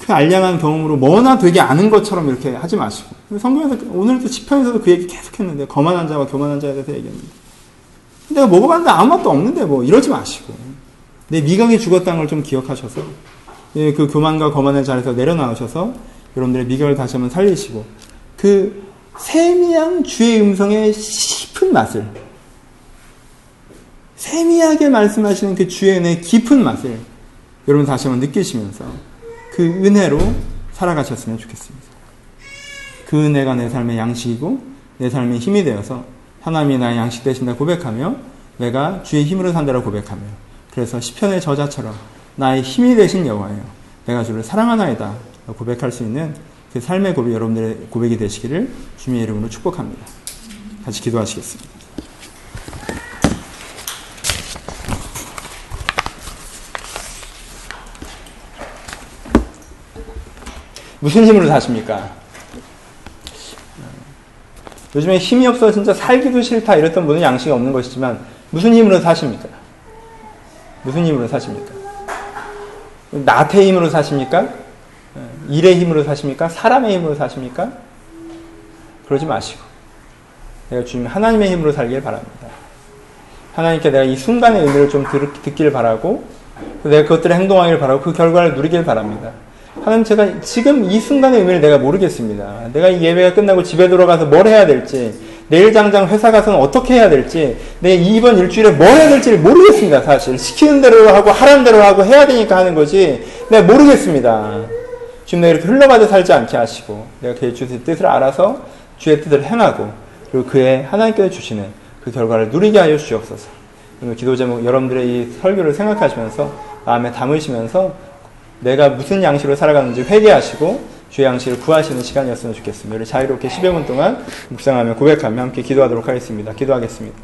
그 알량한 경험으로 뭐나 되게 아는 것처럼 이렇게 하지 마시고. 성경에서, 오늘도 지편에서도 그 얘기 계속 했는데, 거만한 자와 교만한 자에 대해서 얘기했는데. 내가 먹어봤는데 아무 맛도 없는데 뭐, 이러지 마시고. 내 미각이 죽었다는 걸 좀 기억하셔서, 예, 그 교만과 거만의 자리에서 내려나오셔서, 여러분들의 미각을 다시 한번 살리시고, 그 세미한 주의 음성의 깊은 맛을, 세미하게 말씀하시는 그 주의 은혜의 깊은 맛을 여러분 다시 한번 느끼시면서 그 은혜로 살아가셨으면 좋겠습니다. 그 은혜가 내 삶의 양식이고 내 삶의 힘이 되어서 하나님이 나의 양식 되신다 고백하며 내가 주의 힘으로 산다고 고백하며 그래서 시편의 저자처럼 나의 힘이 되신 여호와여 내가 주를 사랑하나이다 고백할 수 있는 그 삶의 고백 여러분들의 고백이 되시기를 주님의 이름으로 축복합니다. 같이 기도하시겠습니다. 무슨 힘으로 사십니까? 요즘에 힘이 없어 진짜 살기도 싫다 이랬던 분은 양식이 없는 것이지만 무슨 힘으로 사십니까? 무슨 힘으로 사십니까? 나태의 힘으로 사십니까? 일의 힘으로 사십니까? 사람의 힘으로 사십니까? 그러지 마시고 내가 주님 하나님의 힘으로 살길 바랍니다. 하나님께 내가 이 순간의 의미를 좀 듣기를 바라고 내가 그것들을 행동하기를 바라고 그 결과를 누리길 바랍니다. 하나님 제가 지금 이 순간의 의미를 내가 모르겠습니다. 내가 이 예배가 끝나고 집에 들어가서 뭘 해야 될지, 내일 당장 회사 가서는 어떻게 해야 될지, 내 이번 일주일에 뭘 해야 될지를 모르겠습니다, 사실. 시키는 대로 하고 하라는 대로 하고 해야 되니까 하는 거지, 내가 모르겠습니다. 지금 내가 이렇게 흘러가듯 살지 않게 하시고, 내가 그의 주의 뜻을 알아서 주의 뜻을 행하고, 그리고 그의 하나님께서 주시는 그 결과를 누리게 하여 주시옵소서. 기도 제목 여러분들의 이 설교를 생각하시면서 마음에 담으시면서 내가 무슨 양식으로 살아가는지 회개하시고 주의 양식을 구하시는 시간이었으면 좋겠습니다. 우리 자유롭게 10여 분 동안 묵상하며 고백하며 함께 기도하도록 하겠습니다. 기도하겠습니다.